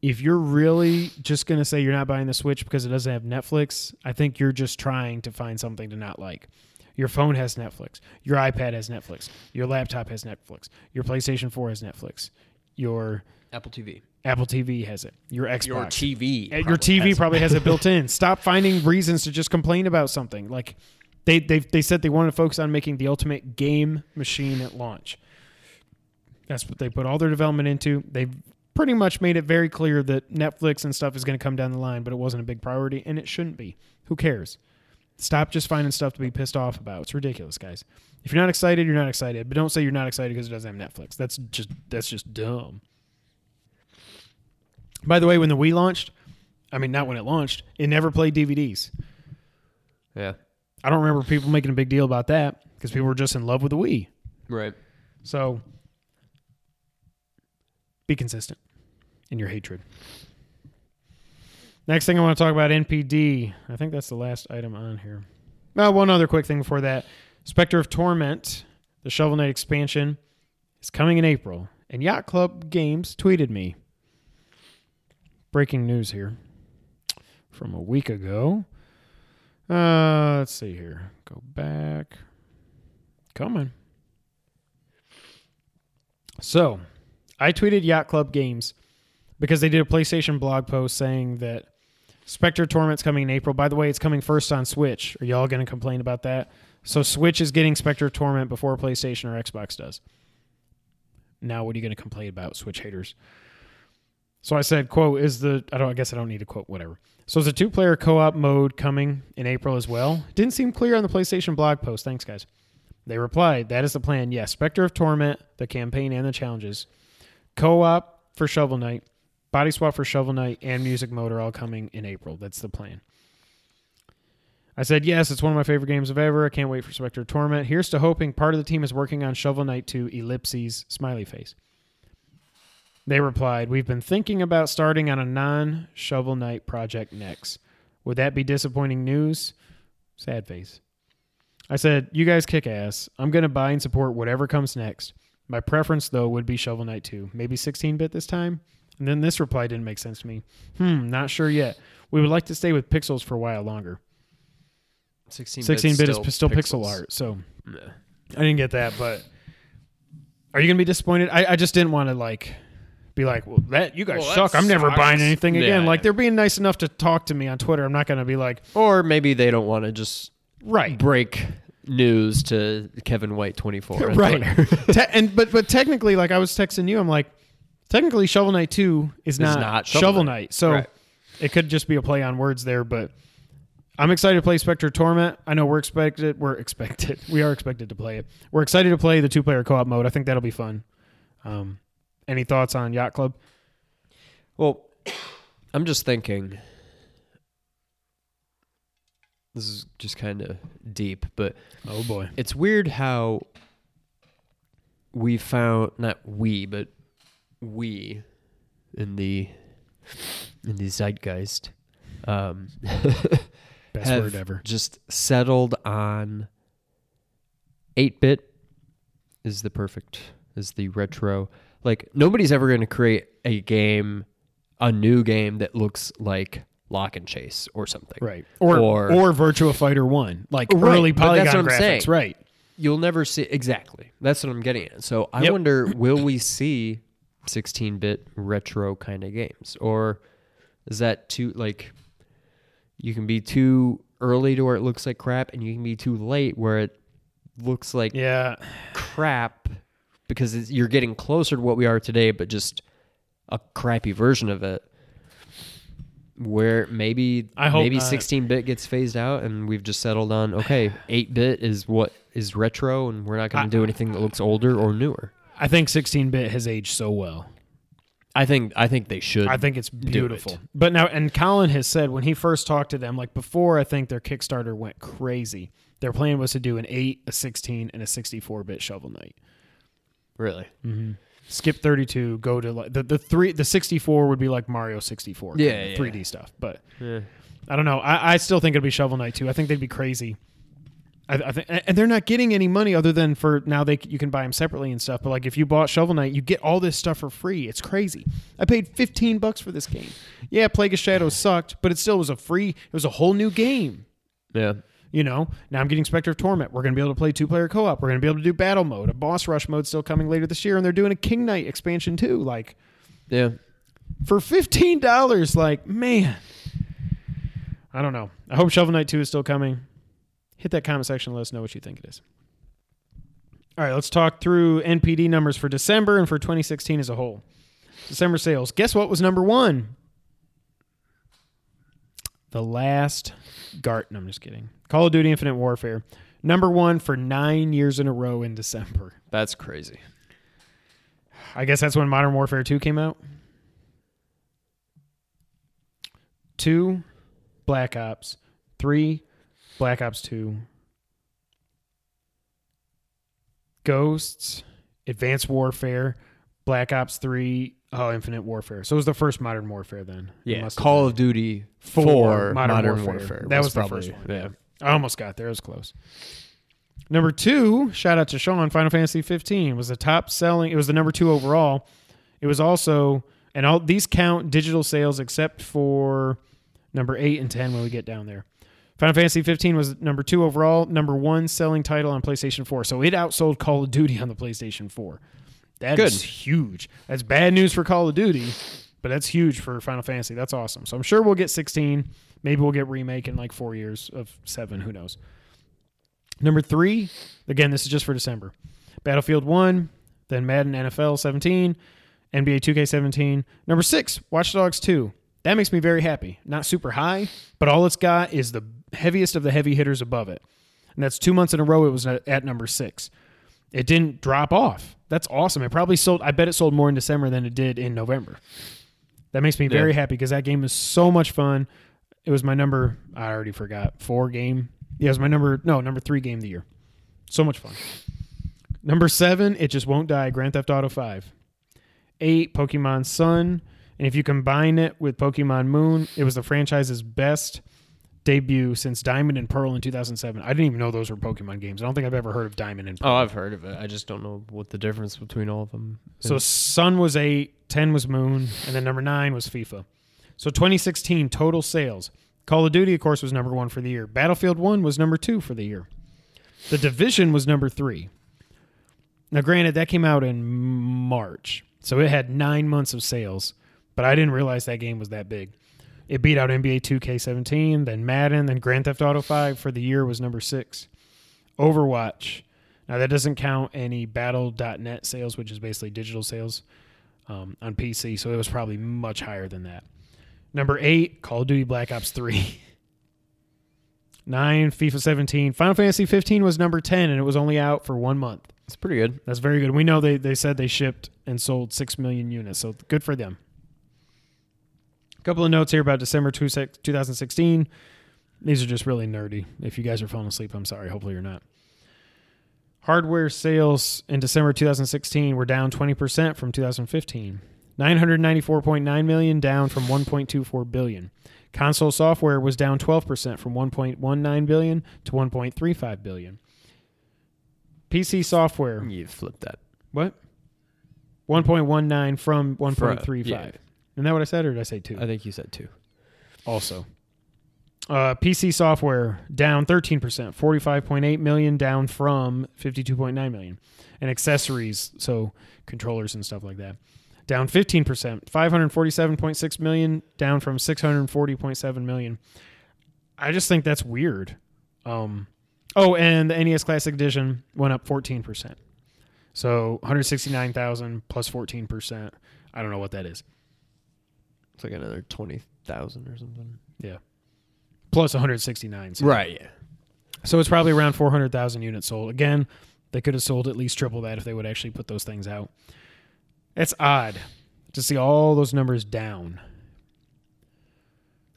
S2: If you're really just going to say you're not buying the Switch because it doesn't have Netflix, I think you're just trying to find something to not like. Your phone has Netflix. Your iPad has Netflix. Your laptop has Netflix. Your PlayStation 4 has Netflix. Your
S3: Apple TV.
S2: Apple TV has it. Your Xbox.
S3: Your TV.
S2: Uh, your TV probably has it built in. Stop finding reasons to just complain about something. Like They they they said they wanted to focus on making the ultimate game machine at launch. That's what they put all their development into. They've pretty much made it very clear that Netflix and stuff is going to come down the line, but it wasn't a big priority, and it shouldn't be. Who cares? Stop just finding stuff to be pissed off about. It's ridiculous, guys. If you're not excited, you're not excited. But don't say you're not excited because it doesn't have Netflix. That's just that's just dumb. By the way, when the Wii launched, I mean not when it launched, it never played DVDs.
S3: Yeah.
S2: I don't remember people making a big deal about that because people were just in love with the Wii.
S3: Right.
S2: So be consistent in your hatred. Next thing I want to talk about NPD. I think that's the last item on here. Well, one other quick thing before that. Specter of Torment, the Shovel Knight expansion, is coming in April. And Yacht Club Games tweeted me. Breaking news here from a week ago. Uh, let's see here. Go back. Coming. So, I tweeted Yacht Club Games because they did a PlayStation blog post saying that Specter Torment's coming in April. By the way, it's coming first on Switch. Are y'all going to complain about that? So Switch is getting Specter Torment before PlayStation or Xbox does. Now, what are you going to complain about, Switch haters? So I said, "quote is the I don't I guess I don't need to quote whatever." So is a two-player co-op mode coming in April as well? Didn't seem clear on the PlayStation blog post. Thanks, guys. They replied, "That is the plan. Yes, Specter of Torment, the campaign and the challenges, co-op for Shovel Knight, body swap for Shovel Knight, and music mode are all coming in April. That's the plan." I said, "Yes, it's one of my favorite games of ever. I can't wait for Specter Torment. Here's to hoping part of the team is working on Shovel Knight 2 Ellipses smiley face." They replied, We've been thinking about starting on a non Shovel Knight project next. Would that be disappointing news? Sad face. I said, You guys kick ass. I'm going to buy and support whatever comes next. My preference, though, would be Shovel Knight 2. Maybe 16 bit this time? And then this reply didn't make sense to me. Hmm, not sure yet. We would like to stay with pixels for a while longer.
S3: 16
S2: 16 bit is p- still pixel art, so I didn't get that, but are you gonna be disappointed? I, I just didn't want to like be like, well, that you guys
S3: Well,
S2: suck. I'm never
S3: sucks."
S2: buying anything again.
S3: Yeah.
S2: Like they're being nice enough to talk to me on Twitter. I'm not gonna be like,
S3: Or maybe they don't want to just
S2: right,
S3: break news to Kevin White 24.
S2: right. Te- and but but technically, like I was texting you, I'm like, technically, Shovel Knight Two is not,
S3: not
S2: Shovel,
S3: Shovel
S2: Knight.
S3: Knight.
S2: So
S3: Right.
S2: it could just be a play on words there, but. I'm excited to play Specter Torment. I know we're expected. We're expected. We are expected to play it. We're excited to play the two-player co-op mode. I think that'll be fun. Um, any thoughts on Yacht Club?
S3: Well, I'm just thinking. This is just kind of deep, but
S2: Oh boy.
S3: it's weird how we found not we, but we in the in the zeitgeist um,
S2: Best word ever.
S3: just settled on 8-bit is the perfect is the retro like nobody's ever going to create a game a new game that looks like Lock 'n' Chase or something
S2: Right. Or or,
S3: Or-
S2: Virtua Fighter 1. Like
S3: Right,
S2: early
S3: but that's
S2: polygon
S3: what I'm
S2: graphics.
S3: saying.
S2: Right.
S3: you'll never see exactly that's what i'm getting at so i
S2: Yep.
S3: wonder will we see 16-bit retro kind of games or is that too like you can be too early to where it looks like crap and you can be too late where it looks like
S2: Yeah.
S3: crap because it's, you're getting closer to what we are today but just a crappy version of it where maybe
S2: I hope
S3: maybe
S2: not.
S3: 16-bit gets phased out and we've just settled on okay 8-bit is what is retro and we're not going to do anything that looks older or newer
S2: I think 16-bit has aged so well.
S3: i think i think they should
S2: I think it's beautiful.
S3: it.
S2: But now, and Colin has said when he first talked to them, like before, I think their Kickstarter went crazy. Their plan was to do an 8, a 16, and a 64-bit Shovel Knight.
S3: really mm-hmm.
S2: Skip 32, go to like the, the three, the 64 would be like Mario 64,
S3: Yeah,
S2: kind of
S3: yeah.
S2: 3D stuff. But
S3: yeah.
S2: I don't know. I, I still think it'd be Shovel Knight too. I think they'd be crazy. I, I think, and they're not getting any money other than for now. They you can buy them separately and stuff. But like if you bought Shovel Knight, you get all this stuff for free. It's crazy. I paid fifteen bucks for this game. Yeah, Plague of Shadows sucked, but it still was a free. It was a whole new game.
S3: yeah
S2: You know. Now I'm getting Specter of Torment. We're gonna be able to play two player co op. We're gonna be able to do battle mode. A boss rush mode still coming later this year, and they're doing a King Knight expansion too. Like
S3: yeah
S2: for fifteen dollars. Like man, I don't know. I hope Shovel Knight Two is still coming. hit that comment section and let us know what you think it is. All right, let's talk through NPD numbers for December and for 2016 as a whole. December sales. Guess what was number one? The last Gart. No, I'm just kidding. Call of Duty Infinite Warfare. Number one for nine years in a row in December.
S5: That's crazy.
S2: I guess that's when Modern Warfare 2 came out. Two, Black Ops. Three, Black Ops 2. Ghosts, Advanced Warfare, Black Ops 3, oh, Infinite Warfare. So it was the first Modern Warfare then.
S5: Yeah, Call of Duty
S2: Four, Modern
S5: Modern,
S2: Warfare.
S5: Warfare.
S2: That was the
S5: probably,
S2: first one,
S5: Yeah.
S2: I almost got there. It was close. Number two, shout out to Sean, Final Fantasy 15 was the top selling. It was the number two overall. It was also, and all these count digital sales except for number eight and 10 when we get down there. Final Fantasy 15 was number two overall, number one selling title on PlayStation 4. So it outsold Call of Duty on the PlayStation 4. That is
S5: Good.
S2: huge. That's bad news for Call of Duty, but that's huge for Final Fantasy. That's awesome. So I'm sure we'll get 16. Maybe we'll get remake in like four years of seven. Who knows? Number three, again, this is just for December. Battlefield 1, then Madden NFL 17, NBA 2K17. Number six, Watch Dogs 2. That makes me very happy. Not super high, but all it's got is the heaviest of the heavy hitters above it. And that's two months in a row it was at, at number six. It didn't drop off. That's awesome. It probably sold, I bet it sold more in December than it did in November. That makes me
S5: Yeah.
S2: very happy because that game is so much fun. It was my number, I already forgot, four game. Yeah, it was my number, no, number three game of the year. So much fun. Number seven, It Just Won't Die, Grand Theft Auto 5. Eight, Pokemon Sun. And if you combine it with Pokemon Moon, it was the franchise's best debut since Diamond and Pearl in 2007. I didn't even know those were Pokemon games. I don't think I've ever heard of Diamond and oh, Pearl.
S5: Oh, I've heard of it. I just don't know what the difference between all of them.
S2: So. Sun was eight, 10 was Moon, and then number nine was FIFA. So 2016 total sales. Call of Duty, of course, was number one for the year. Battlefield 1 was number two for the year. The Division was number three. Now, granted, that came out in March, so it had nine months of sales, but I didn't realize that game was that big. It beat out NBA 2K17, then Madden, then Grand Theft Auto 5 for the year was number six. Overwatch. Now, that doesn't count any Battle.net sales, which is basically digital sales um, on PC, so it was probably much higher than that. Number eight, Call of Duty Black Ops 3. Nine, FIFA 17. Final Fantasy 15 was number 10, and it was only out for one month.
S5: it's pretty good.
S2: That's very good. We know they, they said they shipped and sold 6 million units, so good for them. A couple of notes here about December 2 2016. These are just really nerdy. If you guys are falling asleep, I'm sorry. Hopefully you're not. Hardware sales in December 2016 were down 20% from 2015. 994.9 million down from 1.24 billion. Console software was down 12% from 1.19 billion to 1.35 billion. PC software
S5: You flipped that.
S2: what? 1.19 from 1.35.
S5: yeah.
S2: Isn't that what I said, or did I say two?
S5: I think you said two.
S2: also. Uh, PC software down 13%, 45.8 million down from 52.9 million. And accessories, so controllers and stuff like that, down 15%, 547.6 million down from 640.7 million. I just think that's weird. Um, oh, and the NES Classic Edition went up 14%. So 169,000 plus 14%. I don't know what that is.
S5: It's like another twenty thousand or something.
S2: Yeah. Plus 169. So.
S5: Right. Yeah.
S2: So it's probably around 400,000 units sold. Again, they could have sold at least triple that if they would actually put those things out. It's odd to see all those numbers down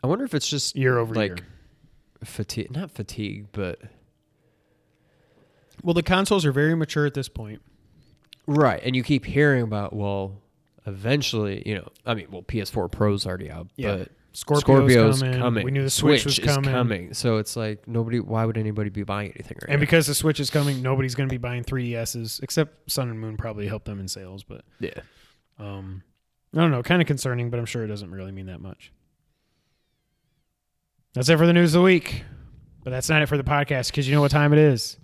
S5: I wonder if it's just
S2: year over
S5: like
S2: year.
S5: fatigue, not fatigue, but
S2: Well, the consoles are very mature at this point.
S5: right. And you keep hearing about well, eventually, you know, I mean, well, PS4 Pro's already out,
S2: Yeah.
S5: but
S2: Scorpio's,
S5: Scorpio's
S2: coming.
S5: coming.
S2: We knew the Switch, was
S5: is
S2: coming.
S5: coming. So it's like nobody. Why would anybody be buying anything right
S2: And
S5: now?
S2: because the Switch is coming, nobody's going to be buying 3DSs except Sun and Moon probably helped them in sales, but
S5: yeah,
S2: um I don't know, kind of concerning, but I'm sure it doesn't really mean that much. That's it for the news of the week. But that's not it for the podcast because you know what time it is.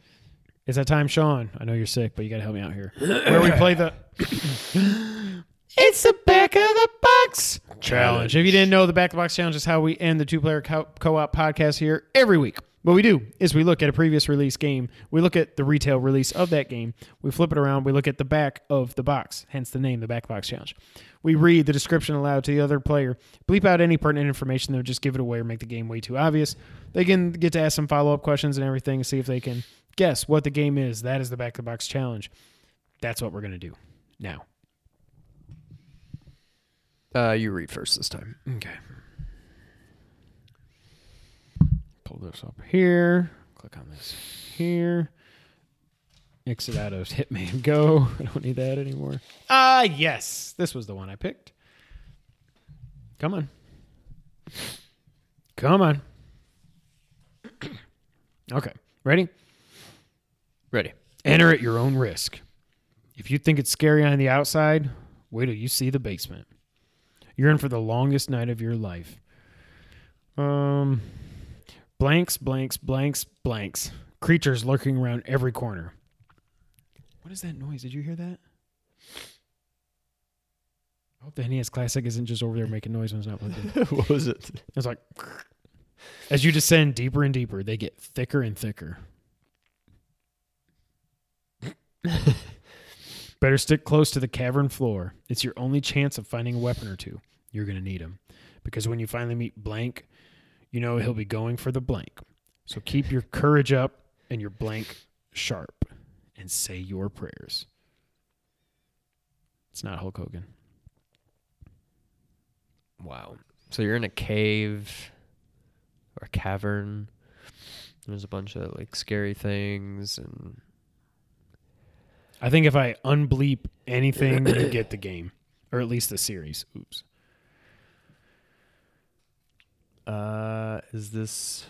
S2: It's that time, Sean. I know you're sick, but you got to help me out here. Where we play the It's the back of the box challenge. If you didn't know, the back of the box challenge is how we end the two player co- co-op podcast here every week. what we do is we look at a previous release game, we look at the retail release of that game, we flip it around, we look at the back of the box, hence the name, the back box challenge. We read the description aloud to the other player, bleep out any pertinent information that would just give it away or make the game way too obvious. They can get to ask some follow up questions and everything, see if they can guess what the game is. That is the back of the box challenge. That's what we're going to do now.
S3: Uh, you read first this time.
S2: Okay. Pull this up here. Click on this here. Exit out of Hitman Go. I don't need that anymore. Ah, yes. This was the one I picked. Come on. Come on. okay. Ready?
S3: Ready.
S2: Enter at your own risk. If you think it's scary on the outside, wait till you see the basement. You're in for the longest night of your life. Um, blanks, blanks, blanks, blanks. Creatures lurking around every corner. What is that noise? Did you hear that? I hope the NES Classic isn't just over there making noise when it's not plugged in.
S3: what was it?
S2: It's like, as you descend deeper and deeper, they get thicker and thicker. Better stick close to the cavern floor. It's your only chance of finding a weapon or two. You're going to need them. Because when you finally meet Blank, you know he'll be going for the blank. So keep your courage up and your blank sharp and say your prayers. It's not Hulk Hogan.
S3: Wow. So you're in a cave or a cavern. There's a bunch of like scary things and
S2: I think if I unbleep anything, you get the game, or at least the series. Oops.
S3: Uh is this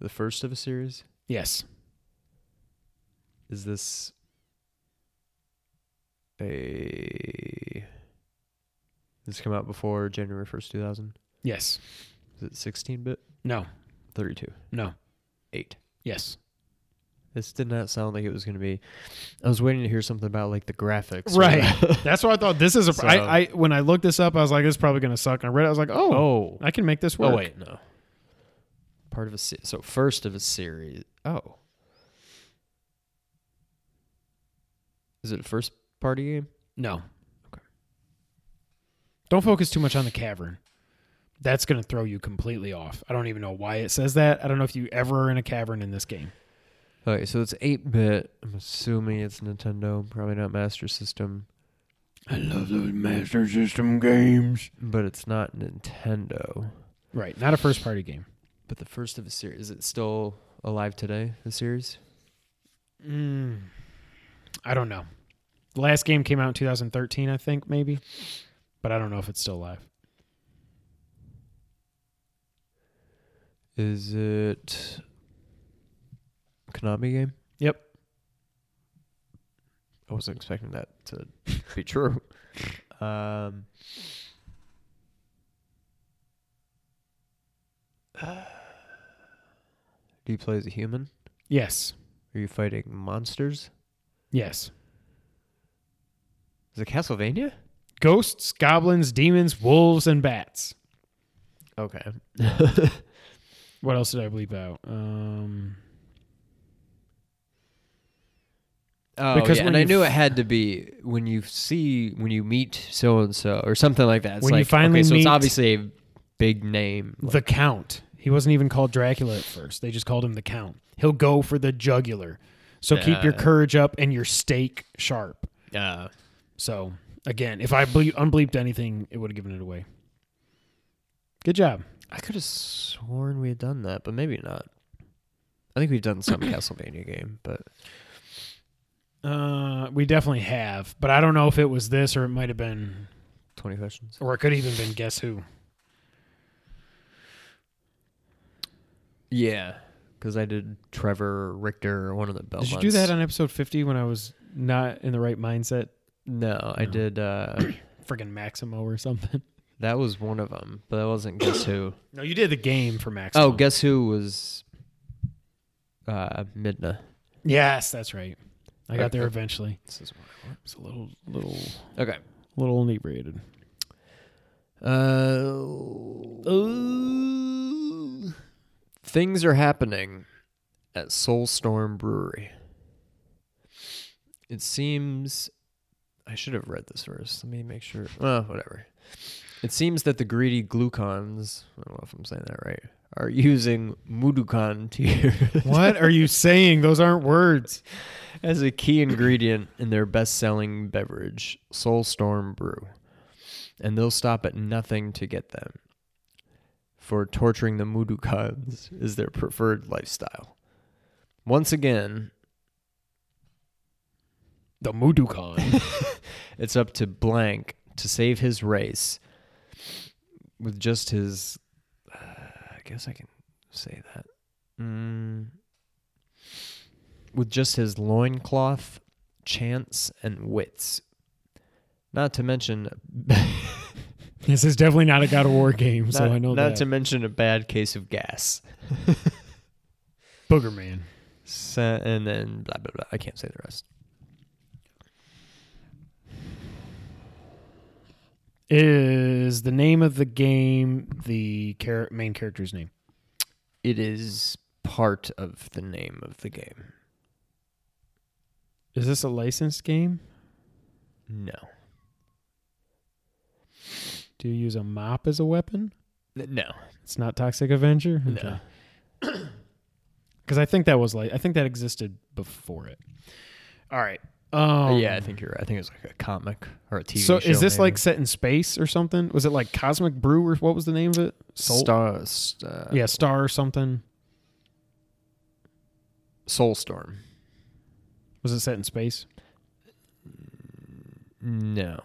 S3: the first of a series?
S2: Yes.
S3: Is this a this come out before January 1st, 2000?
S2: Yes.
S3: Is it 16 bit?
S2: No.
S3: 32.
S2: No.
S3: 8.
S2: Yes.
S3: This did not sound like it was going to be. I was waiting to hear something about like the graphics.
S2: Right. That's why I thought this is a.
S3: So-
S2: I, I when I looked this up, I was like, this is probably going to suck. And I read it. I was like, oh,
S3: oh.
S2: I can make this oh, work.
S3: Oh wait, no. Part of a se- so first of a series. Oh. Is it a first party game?
S2: No. Okay. Don't focus too much on the cavern. That's going to throw you completely off. I don't even know why it says that. I don't know if you ever are in a cavern in this game.
S3: Okay, so it's eight bit. I'm assuming it's Nintendo, probably not Master System,
S2: I love those Master System games.
S3: but it's not Nintendo.
S2: Right. Not a first party game.
S3: But the first of a series. Is it still alive today? The series?
S2: Mm, I don't know. The last game came out in 2013, I think, maybe. But I don't know if it's still alive.
S3: Is it a Konami game?
S2: Yep.
S3: I wasn't expecting that to be true. Um, do you play as a human?
S2: Yes.
S3: Are you fighting monsters?
S2: Yes.
S3: Is it Castlevania?
S2: Ghosts, goblins, demons, wolves, and bats.
S3: Okay.
S2: What else did I bleep out? Um,
S3: Oh,
S2: Because
S3: because
S2: when
S3: and I knew it had to be when you see when you meet so and so or something like that. It's
S2: When you finally
S3: okay, so
S2: meet-
S3: it's obviously a big name.
S2: the Count. He wasn't even called Dracula at first. They just called him the Count. He'll go for the jugular. So keep your courage up and your stake sharp.
S3: Uh,
S2: So again, if I ble- unbleeped anything, it would have given it away. Good job.
S3: I could have sworn we had done that, but maybe not. I think we've done some Castlevania game, but
S2: Uh, we definitely have, but I don't know if it was this or it might have been,
S3: twenty questions.
S2: or it could have even been Guess Who.
S3: Yeah, because I did Trevor Richter or one of the Belmonts.
S2: Did you do that on episode fifty when I was not in the right mindset?
S3: No, I
S2: No.
S3: did. uh
S2: Friggin' Maximo or something.
S3: That was one of them, but that wasn't Guess Who.
S2: No, you did the game for Maximo.
S3: Oh, Guess Who was uh Midna.
S2: yes, that's right. I got there eventually.
S3: This is
S2: It's a little, little,
S3: okay.
S2: little inebriated.
S3: Uh, things are happening at Soulstorm Brewery. It seems I should have read this first. Let me make sure. Well, whatever. It seems that the greedy Glukkons, I don't know if I'm saying that right, are using Mudokon tears
S2: What are you saying? Those aren't words.
S3: as a key ingredient in their best-selling beverage, Soulstorm Brew. And they'll stop at nothing to get them. For torturing the Mudokons is their preferred lifestyle. Once again,
S2: The Mudokon.
S3: it's up to Blank to save his race with just his. Uh, I guess I can say that. Mm, with just his loincloth, chance, and wits. Not to mention.
S2: this is definitely not a God of War game, so I know
S3: not
S2: that.
S3: to mention a bad case of gas.
S2: Boogerman.
S3: Sa- and then blah blah blah. I can't say the rest.
S2: Is the name of the game the char- main character's name?
S3: It is part of the name of the game.
S2: Is this a licensed game?
S3: No.
S2: Do you use a mop as a weapon?
S3: No.
S2: It's not Toxic Avenger?
S3: No.
S2: Because I think that was like I think that existed before it. All right. Um,
S3: yeah, I think you're right. I think it was like a comic or a TV
S2: So
S3: show.
S2: is this
S3: maybe.
S2: like set in space or something? Was it like Cosmic Brew or what was the name of it? Soul-
S3: Star? st- Uh,
S2: Yeah, Star or something.
S3: Soulstorm.
S2: Was it set in space?
S3: No.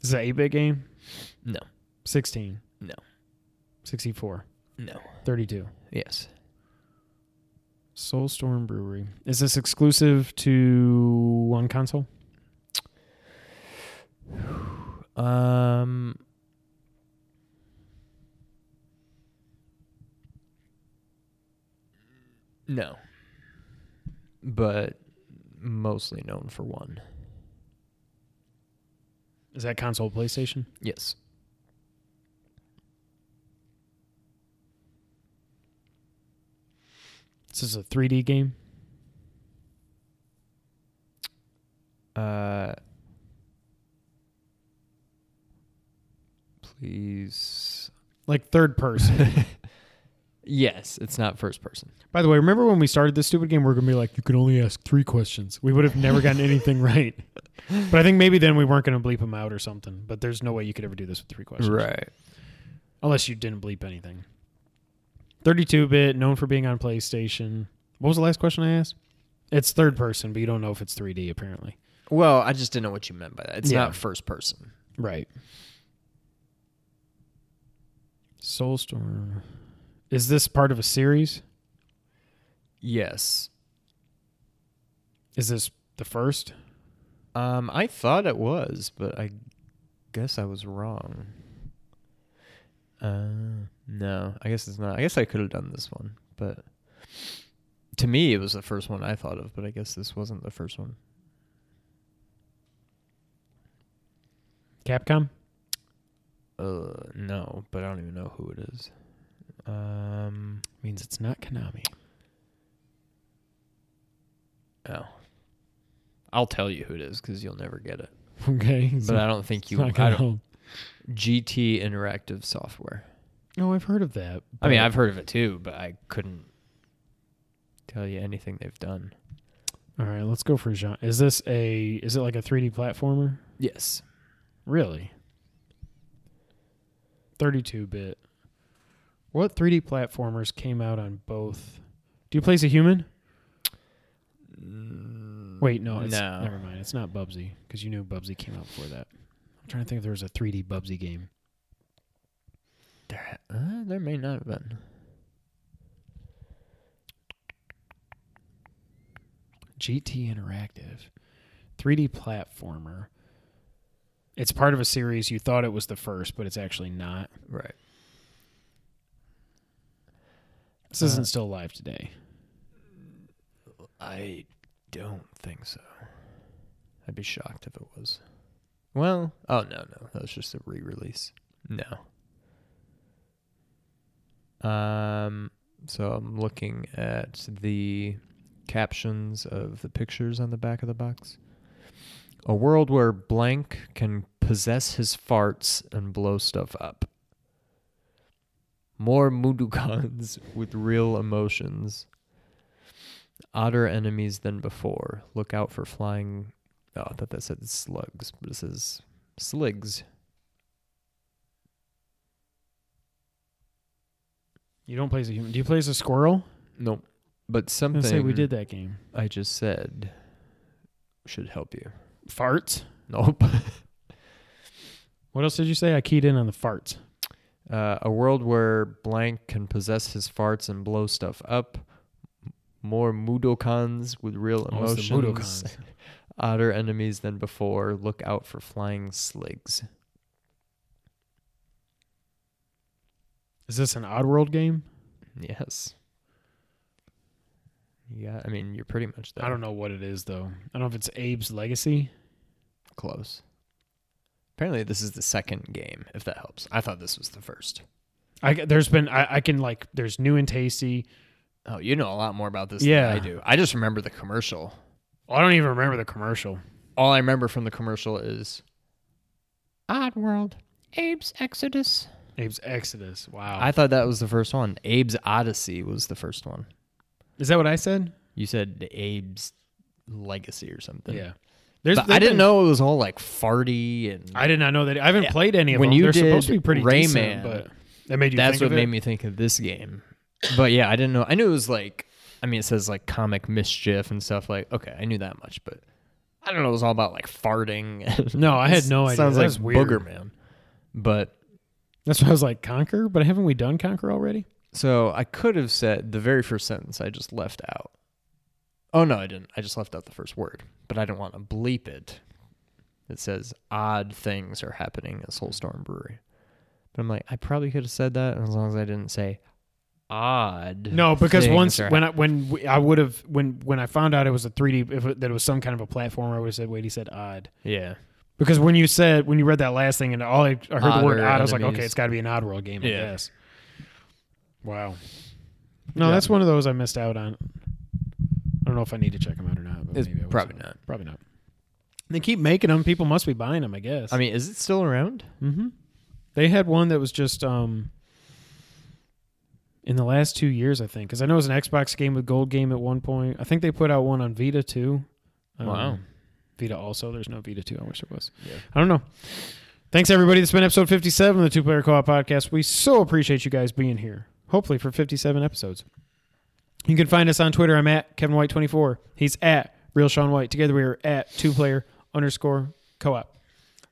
S2: Is that an 8 bit game?
S3: No.
S2: 16.
S3: No.
S2: 64.
S3: No.
S2: 32.
S3: Yes.
S2: Soulstorm Brewery. Is this exclusive to one console?
S3: Um. No. But mostly known for one.
S2: Is that console PlayStation?
S3: Yes.
S2: This is a 3D game.
S3: Uh. Please.
S2: Like third person.
S3: Yes, it's not first person.
S2: By the way, remember when we started this stupid game? We are going to be like, you can only ask three questions. We would have never gotten anything right. But I think maybe then we weren't going to bleep them out or something. But there's no way you could ever do this with three questions.
S3: Right.
S2: Unless you didn't bleep anything. 32 bit, known for being on PlayStation. What was the last question I asked? It's third person, but you don't know if it's 3D apparently.
S3: Well, I just didn't know what you meant by that. It's
S2: Yeah.
S3: not first person.
S2: Right. Soulstorm. Is this part of a series?
S3: Yes.
S2: Is this the first?
S3: Um, I thought it was, but I guess I was wrong. Uh, no, I guess it's not. I guess I could have done this one, but to me, it was the first one I thought of. But I guess this wasn't the first one.
S2: Capcom?
S3: Uh, no, but I don't even know who it is. Um,
S2: Means it's not Konami.
S3: oh, I'll tell you who it is because you'll never get it.
S2: Okay.
S3: But I don't think you. I don't. GT Interactive Software.
S2: No, I've heard of that.
S3: I mean, I've heard of it too, but I couldn't tell you anything they've done.
S2: All right, let's go for genre. Is this a is it like a 3D platformer?
S3: Yes.
S2: Really? 32 bit. What 3D platformers came out on both? Do you play as a human? Mm, Wait, no, it's
S3: No.
S2: never mind. It's not Bubsy because you knew Bubsy came out before that. I'm trying to think if there was a 3D Bubsy game.
S3: There, uh, there may not have been.
S2: GT Interactive. 3D platformer. It's part of a series. You thought it was the first, but it's actually not.
S3: Right.
S2: This
S3: Uh,
S2: isn't still live today.
S3: I don't think so. I'd be shocked if it was. Well, oh no, no, that was just a re-release. No. Um. So I'm looking at the captions of the pictures on the back of the box. A world where blank can possess his farts and blow stuff up. More Mudokons with real emotions. Odder enemies than before. Look out for flying. Oh, I thought that said slugs, but it says sligs.
S2: You don't play as a human. Do you play as a squirrel?
S3: Nope. But something
S2: gonna say we did that game.
S3: I just said should help you.
S2: Farts.
S3: Nope.
S2: What else did you say? I keyed in on the farts.
S3: Uh, a world where blank can possess his farts and blow stuff up. More Mudokons with real
S2: Oh, it's
S3: emotions.
S2: the Mudokons.
S3: Odder enemies than before. Look out for flying sligs.
S2: Is this an Oddworld game?
S3: Yes. Yeah, I mean, you're pretty much there.
S2: I don't know what it is though. I don't know if it's Abe's Legacy.
S3: Close. Apparently, this is the second game, if that helps. I thought this was the first.
S2: I there's been I, I can like there's new and tasty.
S3: Oh, you know a lot more about this
S2: Yeah.
S3: than I do. I just remember the commercial.
S2: I don't even remember the commercial.
S3: All I remember from the commercial is Oddworld, Abe's Exodus.
S2: Abe's Exodus. Wow.
S3: I thought that was the first one. Abe's Oddysee was the first one.
S2: is that what I said?
S3: You said Abe's Legacy or something.
S2: Yeah. There's,
S3: But I didn't know it was all like farty and
S2: I did not know that. I haven't
S3: Yeah.
S2: played any of
S3: When
S2: them.
S3: you
S2: They're supposed to
S3: did
S2: be pretty
S3: Rayman,
S2: decent, but that made you.
S3: that's what made me think of this game. But yeah, I didn't know. I knew it was like, I mean, it says like comic mischief and stuff. Like, okay, I knew that much, but I don't know. It was all about like farting.
S2: No, I had no idea.
S3: Sounds
S2: That's
S3: like
S2: weird.
S3: Boogerman. But
S2: That's why I was like Conker, but haven't we done Conker already?
S3: so I could have said the very first sentence I just left out. Oh no, I didn't. I just left out the first word, but I didn't want to bleep it. It says odd things are happening at Soulstorm Brewery. But I'm like, I probably could have said that as long as I didn't say odd.
S2: No, because once
S3: are
S2: when I when we, I would have when when I found out it was a 3D if it, that it was some kind of a platformer, I would have said wait, he said odd.
S3: yeah.
S2: Because when you said when you read that last thing and all I, I heard the word odd, I was like, okay, it's got to be an odd world game, I
S3: Yeah.
S2: guess. Wow. No,
S3: Yeah.
S2: that's one of those I missed out on. I don't know if I need to check them out or not. But
S3: It's
S2: maybe I will.
S3: probably not.
S2: Probably not. They keep making them. People must be buying them, I guess.
S3: I mean, is it still around?
S2: hmm They had one that was just um in the last two years, I think, because I know it was an Xbox game with Gold Game at one point. I think they put out one on Vita too. Um,
S3: Wow.
S2: Vita also. There's no Vita two. I wish there was.
S3: Yeah.
S2: I don't know. Thanks everybody. This has been episode 57 of the Two Player Co-op Podcast. We so appreciate you guys being here. Hopefully for 57 episodes. You can find us on Twitter. I'm at Kevin White 24. He's at Real Sean White. Together we are at Two Player underscore Co-op.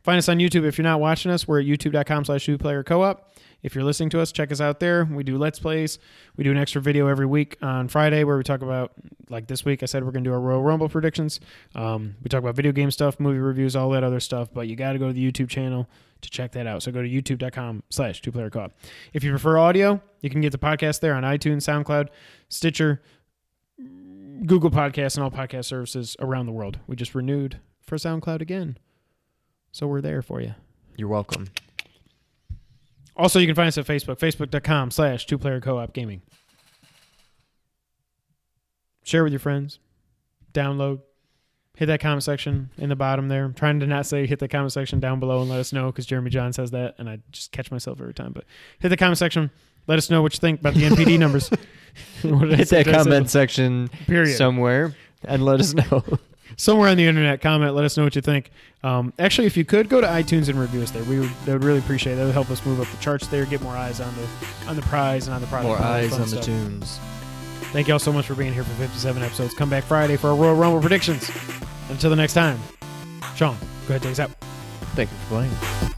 S2: Find us on YouTube. If you're not watching us, we're at youtube.com slash two player co-op. If you're listening to us, check us out there. We do Let's Plays. We do an extra video every week on Friday where we talk about, like this week, I said we're going to do our Royal Rumble predictions. Um, we talk about video game stuff, movie reviews, all that other stuff, but you got to go to the YouTube channel to check that out. So go to youtube.com slash two player co-op. If you prefer audio, you can get the podcast there on iTunes, SoundCloud, Stitcher, Google Podcasts, and all podcast services around the world. We just renewed for SoundCloud again. So we're there for you.
S3: You're welcome.
S2: Also, you can find us at Facebook, facebook.com slash two player co op gaming. Share with your friends. Download. Hit that comment section in the bottom there. I'm trying to not say hit the comment section down below and let us know because Jeremy Jahns says that and I just catch myself every time. But hit the comment section. Let us know what you think about the NPD numbers. What did I
S3: Hit that comment section
S2: Period.
S3: somewhere and let us know.
S2: somewhere on the internet comment let us know what you think. Um, actually if you could go to itunes and review us there we would, they would really appreciate it. That would help us move up the charts there get more eyes on the on the prize and on the product
S3: More
S2: that
S3: eyes on the tunes.
S2: thank you all so much for being here for 57 episodes. Come back friday for our royal rumble predictions. Until the next time sean go ahead take us out.
S3: Thank you for playing.